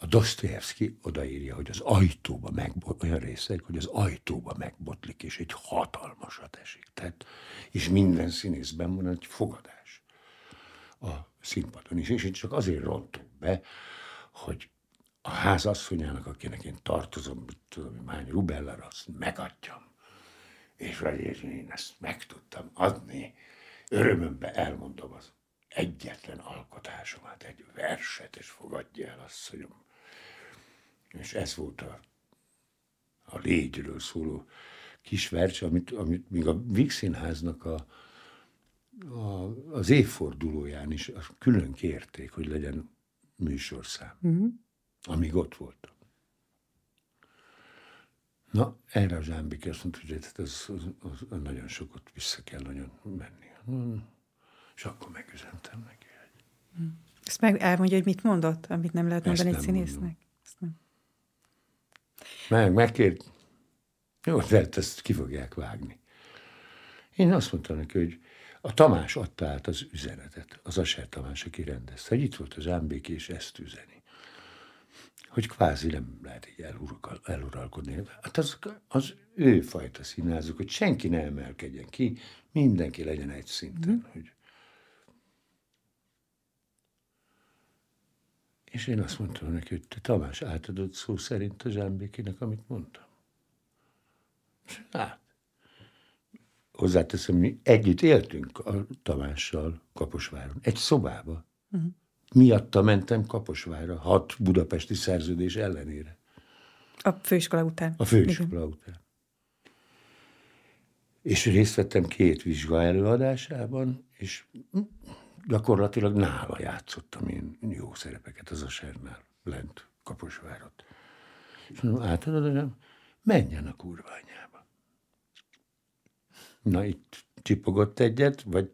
a Dostoyevsky odaírja, hogy az ajtóba megbot, olyan részek, hogy az ajtóba megbotlik, és egy hatalmasat esik. Tehát, és minden színészben van egy fogadás a színpadon is, és én csak azért rontok be, hogy a házasszonyának, akinek én tartozom, mit tudom, hány rubellára, azt megadjam. És vagy én ezt meg tudtam adni, örömömbe elmondom az egyetlen alkotásomat, egy verset, és fogadja el, asszonyom. És ez volt a, a légyről szóló kis vers, amit, amit még a Víg Színháznak a, a, az évfordulóján is külön kérték, hogy legyen műsorszám, uh-huh. amíg ott voltam. Na, erre a Zsámbik azt mondta, hogy ez, ez, ez, ez nagyon sokat vissza kell nagyon menni. Hmm. És akkor megüzentem neki. Hmm. Ezt meg elmondja, hogy mit mondott, amit nem lehet mondani egy színésznek? Ezt nem. Meg, megkért. Jó, de hát ezt ki fogják vágni. Én azt mondtam neki, hogy a Tamás adta át az üzenetet, az Aser Tamás, aki rendezte, hogy itt volt az Ámbéki, és ezt üzeni. Hogy kvázi nem lehet így elural, eluralkodni. Hát az, az ő fajta színázók, hogy senki ne emelkedjen ki, mindenki legyen egy szinten. Mm. Hogy... És én azt mondtam neki, hogy te Tamás átadott szó szerint a Zsámbékinek, amit mondtam. Hát, hozzáteszem, mi együtt éltünk a Tamással Kaposváron, egy szobába. Uh-huh. Miatta mentem Kaposvárra, hat budapesti szerződés ellenére. A főiskola után. A főiskola Igen. után. És részt vettem két vizsga előadásában, és gyakorlatilag nála játszottam én jó szerepeket az a Sernál, lent Kaposvárot. És mondom, átadod, menjen a kurva anyába. Na itt csipogott egyet, vagy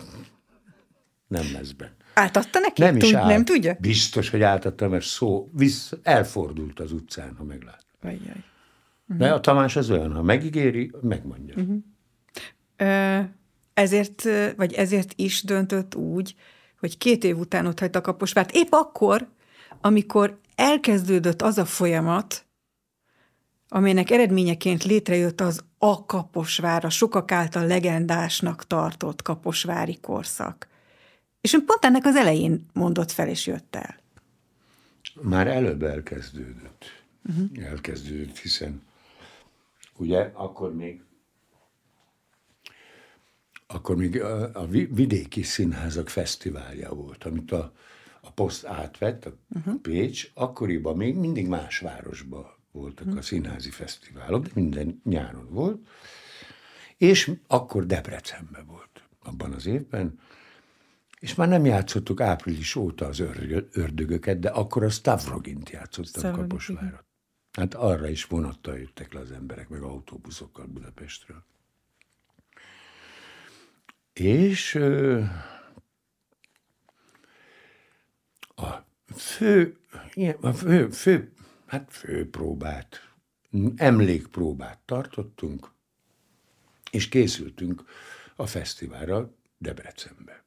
nem lesz be. Átadta neki? Nem is át. Nem tudja? Biztos, hogy átadta, mert szó vissza, elfordult az utcán, ha meglát. Ajjaj. Uh-huh. De a Tamás az olyan, ha megígéri, megmondja. Uh-huh. Ö, ezért, vagy ezért is döntött úgy, hogy két év után ott hagyta Kaposvárt. Épp akkor, amikor elkezdődött az a folyamat, amelynek eredményeként létrejött az a Kaposvár, a sokak által legendásnak tartott kaposvári korszak. És ön pont ennek az elején mondott fel, és jött el. Már előbb elkezdődött. Uh-huh. Elkezdődött, hiszen ugye akkor még akkor még a, a vidéki színházak fesztiválja volt, amit a, a poszt átvett, a uh-huh. Pécs, akkoriban még mindig más városban voltak a színházi fesztiválok, de minden nyáron volt, és akkor Debrecenben volt abban az évben, és már nem játszottuk április óta az ördögöket, de akkor a Stavrogint játszottam Stavrogi. Kaposvárat. Hát arra is vonattal jöttek le az emberek, meg autóbuszokkal Budapestről. És a fő, a fő, fő hát főpróbát, emlékpróbát tartottunk, és készültünk a fesztiválra Debrecenbe.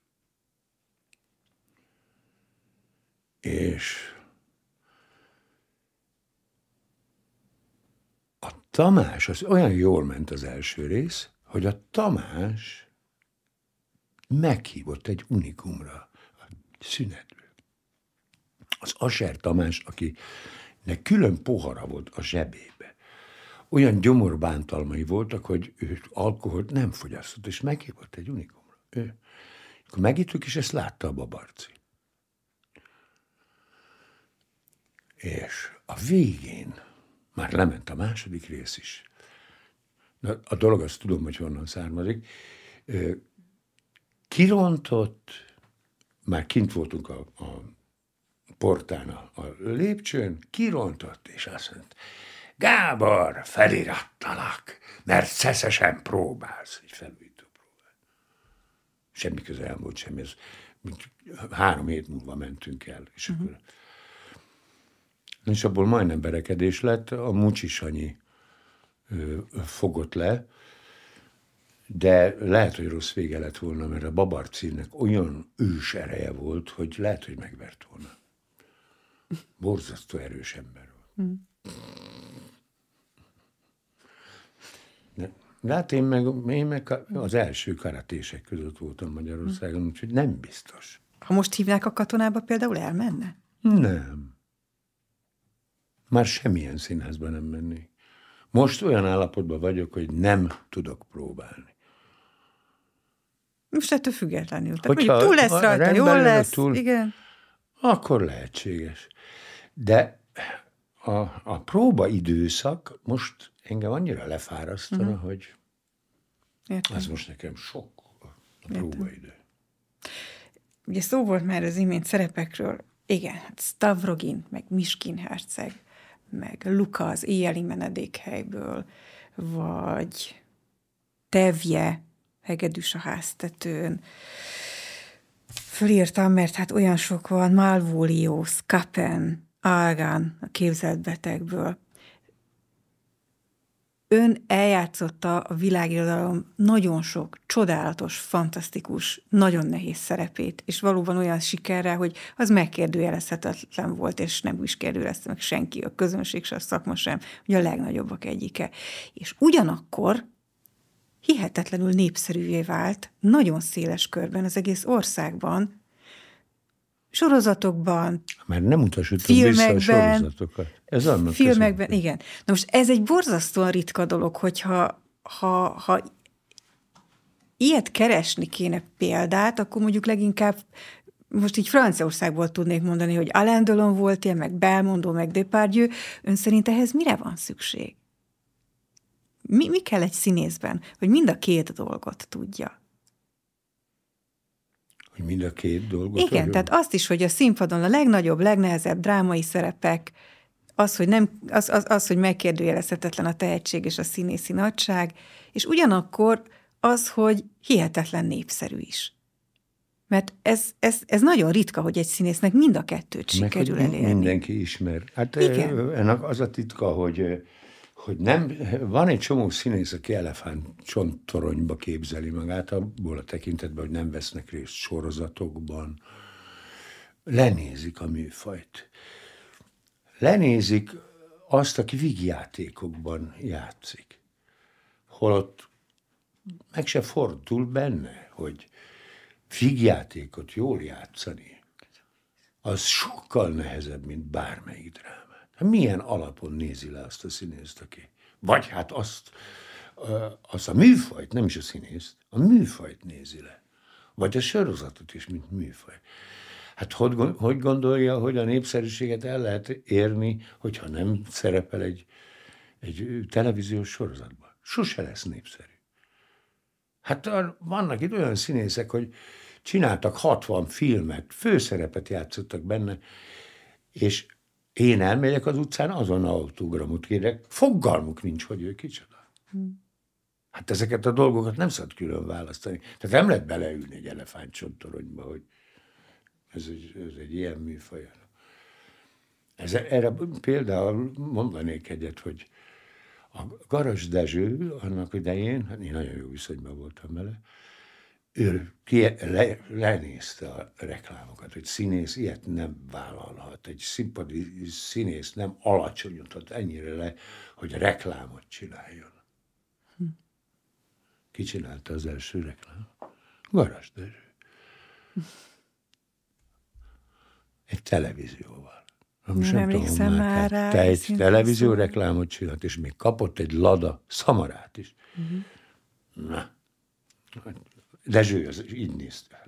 És a Tamás, az olyan jól ment az első rész, hogy a Tamás meghívott egy unikumra a szünetből. Az Aser Tamás, aki de külön pohara volt a zsebébe. Olyan gyomorbántalmai voltak, hogy ő alkoholt nem fogyasztott, és meghívott egy unikumra. Ő. Akkor megittük, és ezt látta a babarci. És a végén már lement a második rész is. Na, a dolog azt tudom, hogy honnan származik. Kirontott, már kint voltunk a, a portán a, a lépcsőn, kirontott, és azt mondta, Gábor, felirattalak, mert szeszesen próbálsz. Egy felújító próbál. Semmi köze nem volt semmi. Ez, három hét múlva mentünk el, és uh-huh. akkor és abból majdnem berekedés lett, a Mucsi Sanyi ö, fogott le, de lehet, hogy rossz vége lett volna, mert a Babarcinek olyan ős ereje volt, hogy lehet, hogy megvert volna. Borzasztó erős ember volt. Mm. De, de hát én meg, én meg az első karatések között voltam Magyarországon, mm. úgyhogy nem biztos. Ha most hívnák a katonába, például elmenne? Nem. Már semmilyen színházban nem mennék. Most olyan állapotban vagyok, hogy nem tudok próbálni. Most ettől függetlenül. Tehát Hogyha túl lesz rajta, jól lesz, túl, igen. Akkor lehetséges. De a, a próba időszak most engem annyira lefárasztana, uh-huh. hogy Értem. ez most nekem sok a próbaidő. Ugye szó volt már az imént szerepekről, igen, hát Stavrogin, meg Miskin herceg, meg Luka az éjjeli menedékhelyből, vagy Tevje, hegedűs a háztetőn. Fölírtam, mert hát olyan sok van, Malvolio, Skapen, Algan a képzelt betegből ön eljátszotta a világirodalom nagyon sok csodálatos, fantasztikus, nagyon nehéz szerepét, és valóban olyan sikerre, hogy az megkérdőjelezhetetlen volt, és nem is kérdőjelezte meg senki, a közönség se, a szakma sem, hogy a legnagyobbak egyike. És ugyanakkor hihetetlenül népszerűvé vált nagyon széles körben az egész országban, sorozatokban, Már nem utasítom vissza a sorozatokat. Ez annak Filmekben, között. igen. Na most ez egy borzasztóan ritka dolog, hogyha ha, ha ilyet keresni kéne példát, akkor mondjuk leginkább most így Franciaországból tudnék mondani, hogy Alain Delon volt ilyen, meg Belmondo, meg Depardieu. Ön szerint ehhez mire van szükség? Mi, mi kell egy színészben, hogy mind a két dolgot tudja? Hogy mind a két dolgot? Igen, vagyok? tehát azt is, hogy a színpadon a legnagyobb, legnehezebb drámai szerepek, az, hogy, nem, az, az, az, hogy megkérdőjelezhetetlen a tehetség és a színészi nagyság, és ugyanakkor az, hogy hihetetlen népszerű is. Mert ez, ez, ez nagyon ritka, hogy egy színésznek mind a kettőt sikerül Meg, elérni. Mindenki ismer. Hát Igen. ennek az a titka, hogy hogy nem, van egy csomó színész, aki elefánt csonttoronyba képzeli magát, abból a tekintetben, hogy nem vesznek részt sorozatokban, lenézik a műfajt. Lenézik azt, aki vígjátékokban játszik. Holott meg se fordul benne, hogy vígjátékot jól játszani, az sokkal nehezebb, mint bármelyik dráma. Hát milyen alapon nézi le azt a színészt, aki? Vagy hát azt, azt a műfajt, nem is a színészt, a műfajt nézi le. Vagy a sorozatot is, mint műfaj. Hát hogy, hogy gondolja, hogy a népszerűséget el lehet érni, hogyha nem szerepel egy, egy televíziós sorozatban? Sose lesz népszerű. Hát vannak itt olyan színészek, hogy csináltak 60 filmet, főszerepet játszottak benne, és én elmegyek az utcán, azon autogramot kérek, fogalmuk nincs, hogy ő kicsoda. Hmm. Hát ezeket a dolgokat nem szabad külön választani. Tehát nem lehet beleülni egy elefántcsontoronyba, hogy ez egy, ez egy ilyen műfaj. Ez, erre például mondanék egyet, hogy a Garas Dezső annak idején, hát én nagyon jó viszonyban voltam vele, ő ki, le, lenézte a reklámokat, hogy színész ilyet nem vállalhat. Egy színpadi színész nem alacsonyodhat ennyire le, hogy reklámot csináljon. Hm. Ki csinálta az első reklám? Garas Dezső. Egy televízióval. Most nem, nem tudom, már rá. Te egy televízió reklámot csinált, és még kapott egy lada szamarát is. Uh-huh. Na, Dezső az így nézte.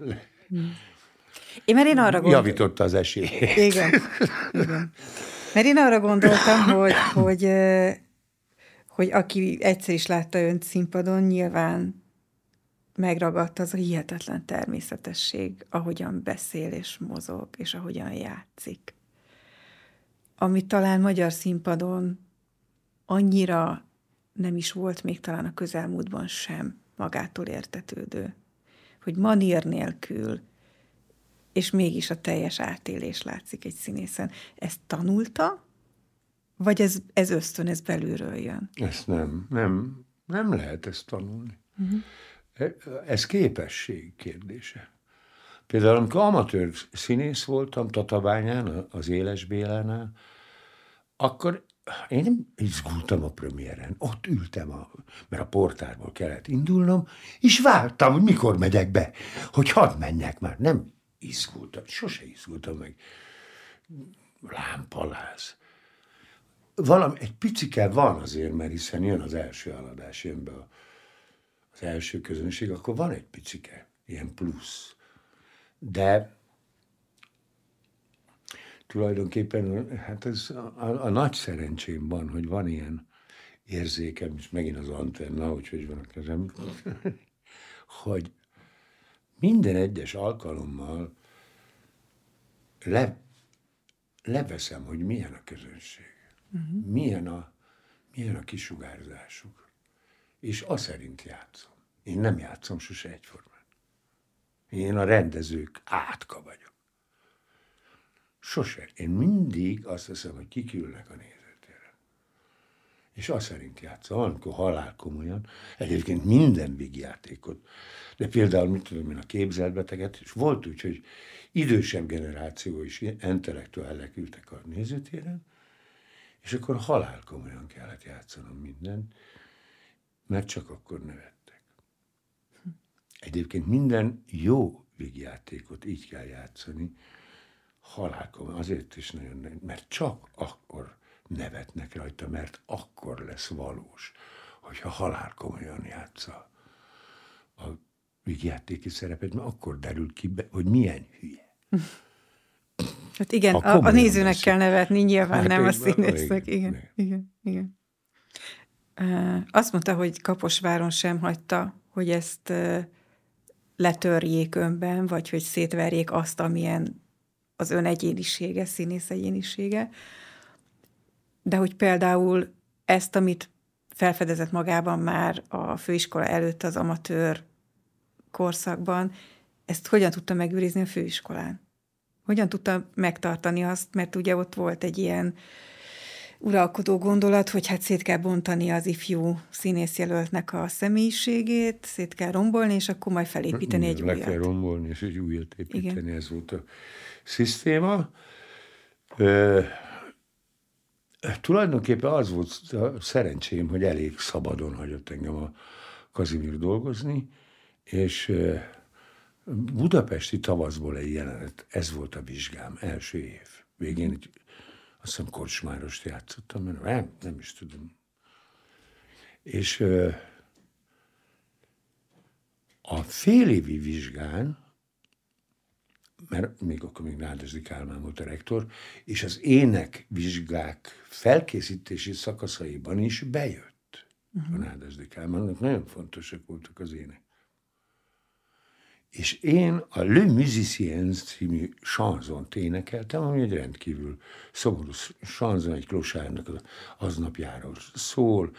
Én mert én arra gondoltam. Javította az esélyét. Igen. Igen. Mert én arra gondoltam, hogy, hogy, hogy aki egyszer is látta önt színpadon, nyilván megragadt az a hihetetlen természetesség, ahogyan beszél és mozog, és ahogyan játszik. Ami talán magyar színpadon annyira nem is volt még talán a közelmúltban sem magától értetődő hogy manír nélkül, és mégis a teljes átélés látszik egy színészen. Ezt tanulta, vagy ez, ez ösztön, ez belülről jön? Ezt nem, nem, nem lehet ezt tanulni. Uh-huh. Ez képesség kérdése. Például, amikor amatőr színész voltam Tatabányán, az Éles Bélánál, akkor én nem izgultam a premiéren. Ott ültem, a, mert a portárból kellett indulnom, és vártam, hogy mikor megyek be, hogy hadd menjek már. Nem izgultam, sose izgultam meg. Lámpaláz. Valami, egy picike van azért, mert hiszen jön az első aladás, jön be az első közönség, akkor van egy picike, ilyen plusz. De tulajdonképpen hát ez a, a nagy szerencsém van, hogy van ilyen érzékem, és megint az antenna, hogy hogy van a kezem, hogy minden egyes alkalommal le, leveszem, hogy milyen a közönség, uh-huh. milyen, a, milyen a kisugárzásuk, és azt szerint játszom. Én nem játszom sose egyformán. Én a rendezők átka vagyok. Sose. Én mindig azt hiszem, hogy kikülnek a nézőtérre. És azt szerint játszom, amikor halál komolyan, egyébként minden vígjátékot, de például, mit tudom én, a képzelbeteget, és volt úgy, hogy idősebb generáció is intellektuálek ültek a nézőtéren, és akkor halál komolyan kellett játszanom mindent, mert csak akkor nevettek. Egyébként minden jó vígjátékot így kell játszani, halálkom, azért is nagyon, mert csak akkor nevetnek rajta, mert akkor lesz valós, hogyha halál komolyan játsza a vígjátéki szerepet, mert akkor derül ki, be, hogy milyen hülye. Hát igen, a, a nézőnek lesz. kell nevetni, nyilván hát nem a színésznek. Igen, igen, igen. igen. Azt mondta, hogy Kaposváron sem hagyta, hogy ezt letörjék önben, vagy hogy szétverjék azt, amilyen az ön egyénisége, színész egyénisége, de hogy például ezt, amit felfedezett magában már a főiskola előtt az amatőr korszakban, ezt hogyan tudta megőrizni a főiskolán? Hogyan tudta megtartani azt, mert ugye ott volt egy ilyen uralkodó gondolat, hogy hát szét kell bontani az ifjú színészjelöltnek a személyiségét, szét kell rombolni, és akkor majd felépíteni egy újat. Le kell rombolni, és egy újat építeni, Igen. ez volt a szisztéma. Ö, tulajdonképpen az volt a szerencsém, hogy elég szabadon hagyott engem a Kazimír dolgozni, és budapesti tavaszból egy jelenet, ez volt a vizsgám, első év. Végén azt hiszem Kocsmárost játszottam, mert nem, nem is tudom. És a félévi vizsgán mert még akkor még Nádasdi Kálmán volt a rektor, és az ének vizsgák felkészítési szakaszaiban is bejött uh-huh. a Nádasdi Kálmánnak. Nagyon fontosak voltak az ének. És én a Le Musicien című sanzont énekeltem, ami egy rendkívül szomorú sanzon, egy klosárnak az aznapjáról szól,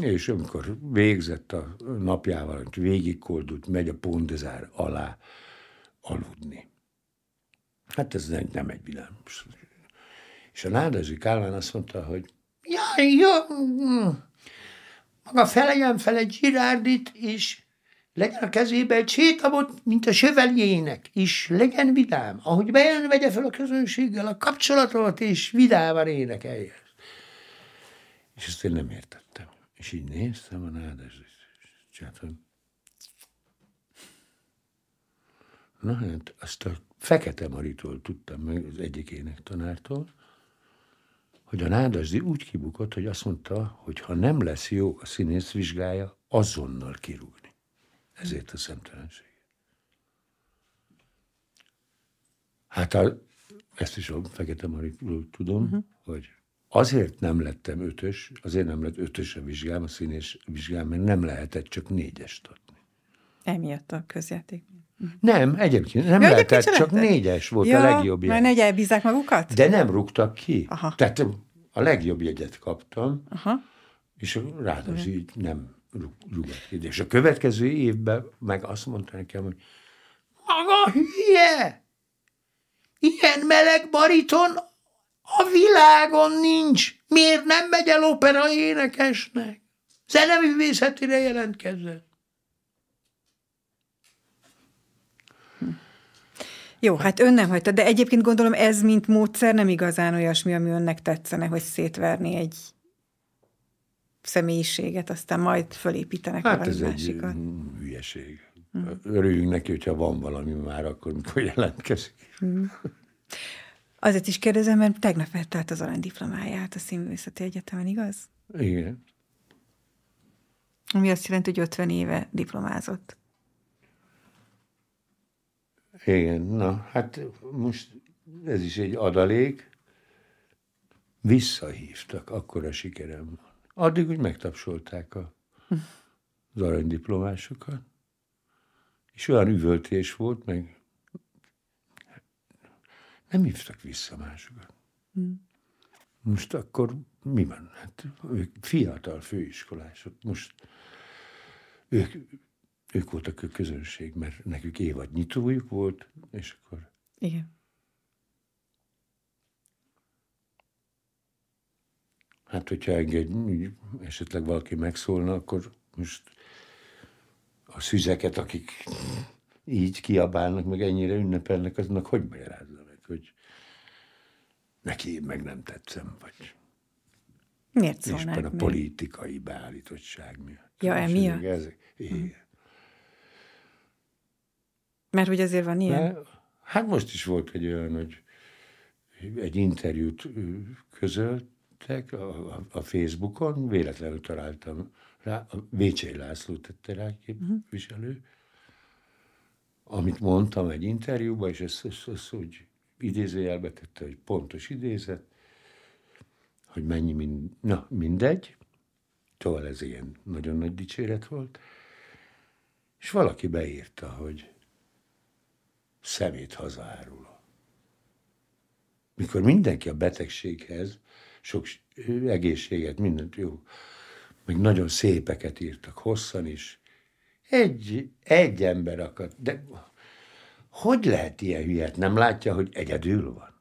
és amikor végzett a napjával, hogy végigkoldult, megy a pondezár alá aludni. Hát ez nem, nem egy vidám. És a Nádasdi Kálmán azt mondta, hogy ja, jó, maga felegyen fel egy Girárdit, és legyen a kezébe egy sétabot, mint a söveljének, és legyen vidám. Ahogy bejön, vegye fel a közönséggel a kapcsolatot, és vidáman énekelje. És ezt én nem értettem. És így néztem a Nádasdit, és csináltam. Na hát, azt a Fekete Maritól tudtam meg, az egyik énektanártól, hogy a Nádasdi úgy kibukott, hogy azt mondta, hogy ha nem lesz jó a színész vizsgája, azonnal kirúgni. Ezért a szemtelenség. Hát a, ezt is a Fekete Maritól tudom, uh-huh. hogy azért nem lettem ötös, azért nem lett ötös a vizsgám, a színész vizsgám, mert nem lehetett csak négyest adni. Emiatt a közjáték. Nem, egyébként nem ja, lehetett, egyébként csak lehetett. négyes volt ja, a legjobb jegy. Mert negy elbízzák magukat? De nem rúgtak ki. Aha. Tehát a legjobb jegyet kaptam, Aha. és ráadásul így nem rúgott ki. És a következő évben meg azt mondta nekem, hogy maga hülye! Ilyen meleg bariton a világon nincs. Miért nem megy el opera énekesnek? Zeneművészetére jelentkezett. Jó, hát ön nem hagyta, de egyébként gondolom ez, mint módszer nem igazán olyasmi, ami önnek tetszene, hogy szétverni egy személyiséget, aztán majd fölépítenek hát valami ez másikat. egy hülyeség. Hmm. Örüljünk neki, hogyha van valami már, akkor mikor jelentkezik. Hmm. Azért is kérdezem, mert tegnap vette át az aranydiplomáját a Színművészeti Egyetemen, igaz? Igen. Ami azt jelenti, hogy 50 éve diplomázott. Igen, na, hát most ez is egy adalék, visszahívtak, akkor a sikerem van. Addig úgy megtapsolták a, az aranydiplomásokat, és olyan üvöltés volt, meg nem hívtak vissza másokat. Most akkor mi van? Hát ők fiatal főiskolások. Most ők, ők voltak a közönség, mert nekük évad nyitójuk volt, és akkor... Igen. Hát, hogyha enged, esetleg valaki megszólna, akkor most a szüzeket, akik így kiabálnak, meg ennyire ünnepelnek, aznak hogy magyarázza meg, hogy neki én meg nem tetszem, vagy Miért szólnák a még? politikai beállítottság miatt. Ja, És emiatt? Ezek, igen. Mert hogy azért van ilyen? De, hát most is volt egy olyan, hogy egy interjút közöltek a, a, a Facebookon, véletlenül találtam rá, a Vécsei László tette rá képviselő, amit mondtam egy interjúban, és ezt, ezt, ezt úgy idézőjelbe tette, hogy pontos idézet, hogy mennyi, mind, na mindegy, szóval ez ilyen nagyon nagy dicséret volt, és valaki beírta, hogy szemét hazaáruló. Mikor mindenki a betegséghez, sok egészséget, mindent jó, meg nagyon szépeket írtak, hosszan is. Egy, egy ember akadt, de hogy lehet ilyen hülyet? Nem látja, hogy egyedül van?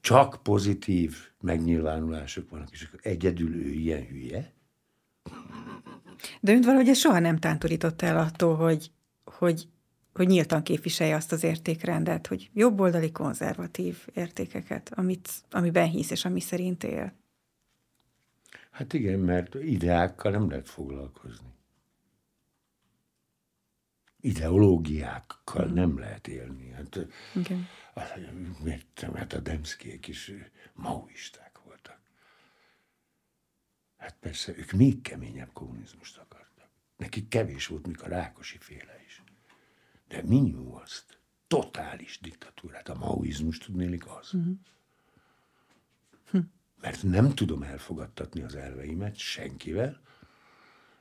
Csak pozitív megnyilvánulások vannak, és akkor egyedül ő ilyen hülye? De önt valahogy ez soha nem tántorította el attól, hogy, hogy, hogy nyíltan képviselje azt az értékrendet, hogy jobboldali konzervatív értékeket, amit, amiben hisz és ami szerint él. Hát igen, mert ideákkal nem lehet foglalkozni. Ideológiákkal nem lehet élni. Hát, Igen. Miért? Hát a Demszkék is maoisták voltak. Hát persze, ők még keményebb kommunizmust akartak. Nekik kevés volt, mikor a Rákosi féle is. De minimum azt, totális diktatúrát, a maoizmus tudnélik az. Mert nem tudom elfogadtatni az elveimet senkivel,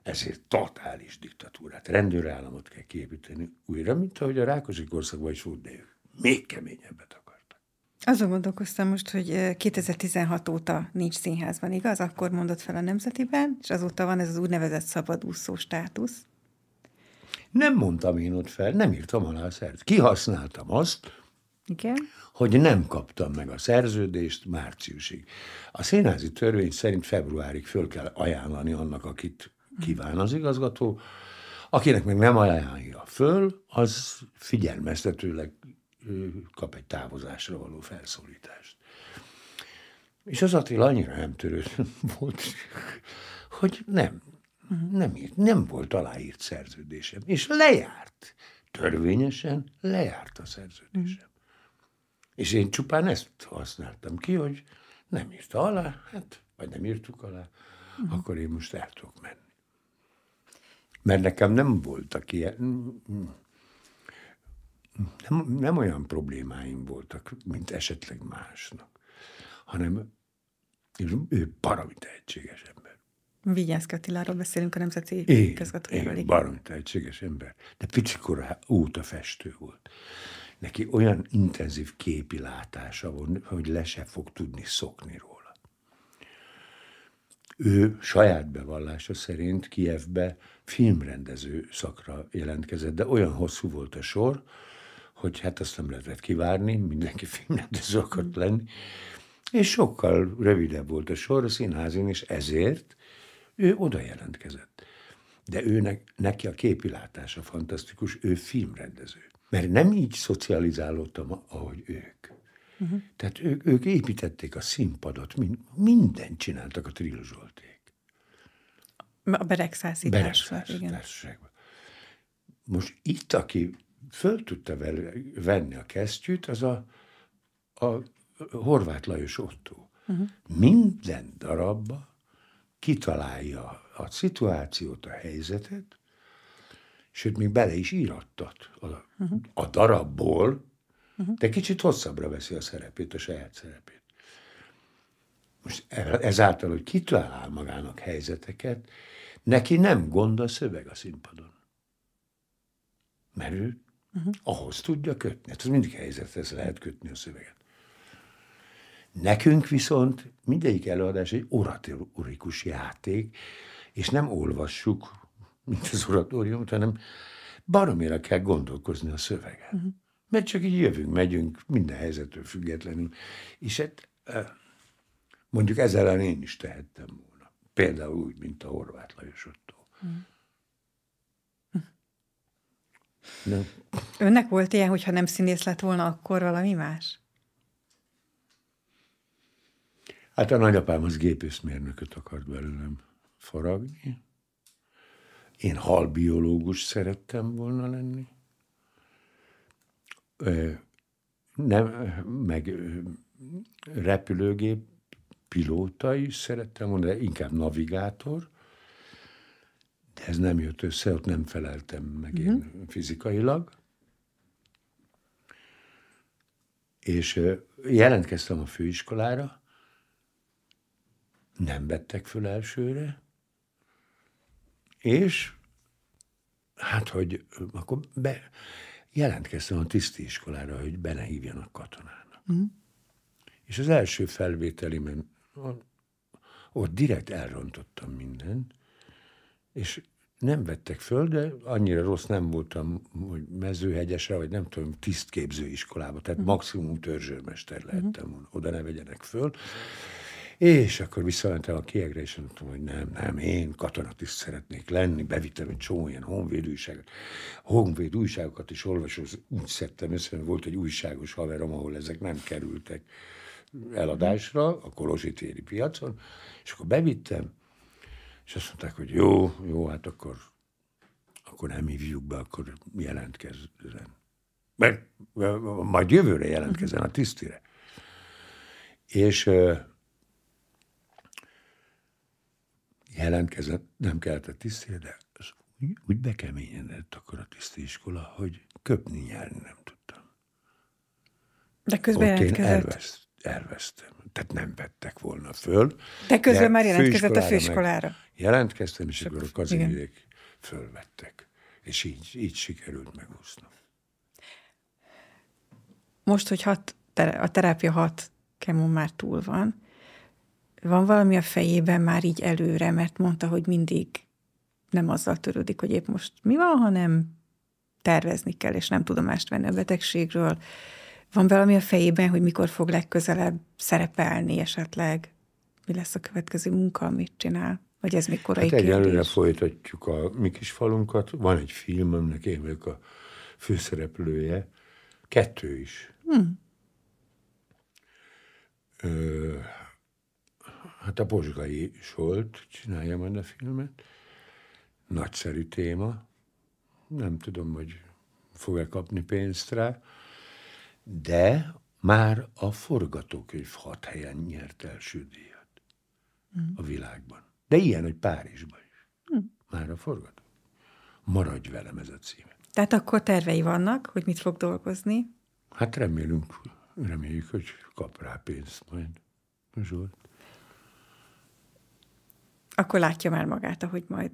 ezért totális diktatúrát, rendőrállamot kell képíteni újra, mint ahogy a Rákosi korszakban is volt, de ők még keményebbet akartak. Azon gondolkoztam most, hogy eh, 2016 óta nincs színházban, igaz? Akkor mondott fel a Nemzetiben, és azóta van ez az úgynevezett szabadúszó státusz. Nem mondtam én ott fel, nem írtam alá a szerződést. Kihasználtam azt, Igen. hogy nem kaptam meg a szerződést márciusig. A színházi törvény szerint februárig föl kell ajánlani annak, akit kíván az igazgató. Akinek meg nem ajánlja föl, az figyelmeztetőleg kap egy távozásra való felszólítást. És az Attila annyira nem törőd volt, hogy nem, nem, írt, nem volt aláírt szerződésem. És lejárt. Törvényesen lejárt a szerződésem. És én csupán ezt használtam ki, hogy nem írta alá, hát, vagy nem írtuk alá, uh-huh. akkor én most el tudok menni. Mert nekem nem voltak ilyen, nem, nem olyan problémáim voltak, mint esetleg másnak, hanem ő, ő baromi tehetséges ember. Vigyázz Katiláról beszélünk a Nemzeti igen. baromi tehetséges ember. De picikor óta festő volt. Neki olyan intenzív képi látása van, hogy le se fog tudni szokni róla. Ő saját bevallása szerint Kievbe filmrendező szakra jelentkezett, de olyan hosszú volt a sor, hogy hát azt nem lehetett kivárni, mindenki filmrendező akart lenni, és sokkal rövidebb volt a sor a színházin, és ezért ő oda jelentkezett. De őnek, neki a képilátása fantasztikus, ő filmrendező. Mert nem így szocializálódtam, ahogy ők. Uh-huh. Tehát ők, ők építették a színpadot, mind, mindent csináltak a Trill Zsolték. A igen. társaságban. Most itt, aki föl tudta vele, venni a kesztyűt, az a, a Horváth Lajos Otto. Uh-huh. Minden darabba kitalálja a szituációt, a helyzetet, sőt, még bele is írattat a, uh-huh. a darabból, Uh-huh. De kicsit hosszabbra veszi a szerepét, a saját szerepét. Most e- ezáltal, hogy kitalál magának helyzeteket, neki nem gond a szöveg a színpadon. Mert ő uh-huh. ahhoz tudja kötni. Hát mindig helyzethez lehet kötni a szöveget. Nekünk viszont mindegyik előadás egy oratorikus játék, és nem olvassuk, mint az oratóriumot, hanem baromira kell gondolkozni a szövegen. Uh-huh. Mert csak így jövünk, megyünk, minden helyzettől függetlenül. És hát mondjuk ezzel ellen én is tehettem volna. Például úgy, mint a Horváth Lajos Otto. Uh-huh. Nem. Önnek volt ilyen, hogyha nem színész lett volna, akkor valami más? Hát a nagyapám az gépészmérnököt akart belőlem faragni. Én halbiológus szerettem volna lenni. Nem, meg repülőgép pilóta is szerettem volna, de inkább navigátor. De ez nem jött össze, ott nem feleltem meg én mhm. fizikailag. És jelentkeztem a főiskolára, nem vettek föl elsőre, és hát, hogy akkor be, jelentkeztem a tisztiiskolára, hogy be ne hívjanak katonának. Mm. És az első felvételimen ott direkt elrontottam mindent, és nem vettek föl, de annyira rossz nem voltam, hogy mezőhegyesre, vagy nem tudom, tisztképző iskolába, tehát mm. maximum törzsőrmester lehettem volna, oda ne vegyenek föl. És akkor visszamentem a kiegre, és mondtam, hogy nem, nem, én katonatiszt szeretnék lenni, bevittem egy csomó ilyen honvéd újságot. Honvéd újságokat is olvasom, úgy szedtem össze, mert volt egy újságos haverom, ahol ezek nem kerültek eladásra a Kolozsi téri piacon, és akkor bevittem, és azt mondták, hogy jó, jó, hát akkor, akkor nem hívjuk be, akkor jelentkezzen. Mert majd jövőre jelentkezzen a tisztire. És jelentkezett, nem kellett a tisztére, de az úgy, úgy bekeményedett akkor a tisztiskola, hogy köpni nyelni nem tudtam. De közben Ott jelentkezett. Én elveszt, elvesztem. Tehát nem vettek volna föl. De közben de már jelentkezett a főiskolára. Jelentkeztem, és akkor a kazinék fölvettek. És így, így sikerült megúsznom. Most, hogy hat, a terápia hat kemon már túl van, van valami a fejében már így előre, mert mondta, hogy mindig nem azzal törődik, hogy épp most mi van, hanem tervezni kell, és nem tudomást venni a betegségről. Van valami a fejében, hogy mikor fog legközelebb szerepelni esetleg? Mi lesz a következő munka, amit csinál? Vagy ez még korai hát egyelőre folytatjuk a mi kis falunkat. Van egy film, aminek én vagyok a főszereplője. Kettő is. Hmm. Ö, Hát a Bozsgai Solt csinálja majd a filmet. Nagyszerű téma. Nem tudom, hogy fog-e kapni pénzt rá. De már a forgatókönyv hat helyen nyert első díjat mm. a világban. De ilyen, hogy Párizsban is. Mm. Már a forgató. Maradj velem ez a címe. Tehát akkor tervei vannak, hogy mit fog dolgozni? Hát remélünk, reméljük, hogy kap rá pénzt majd Zsolt akkor látja már magát, ahogy majd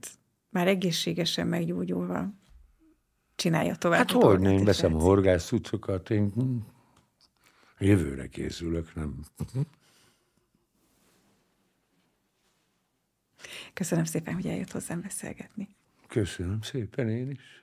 már egészségesen meggyógyulva csinálja tovább. Hát hogy én veszem a horgász cuccokat, én jövőre készülök, nem? Köszönöm szépen, hogy eljött hozzám beszélgetni. Köszönöm szépen én is.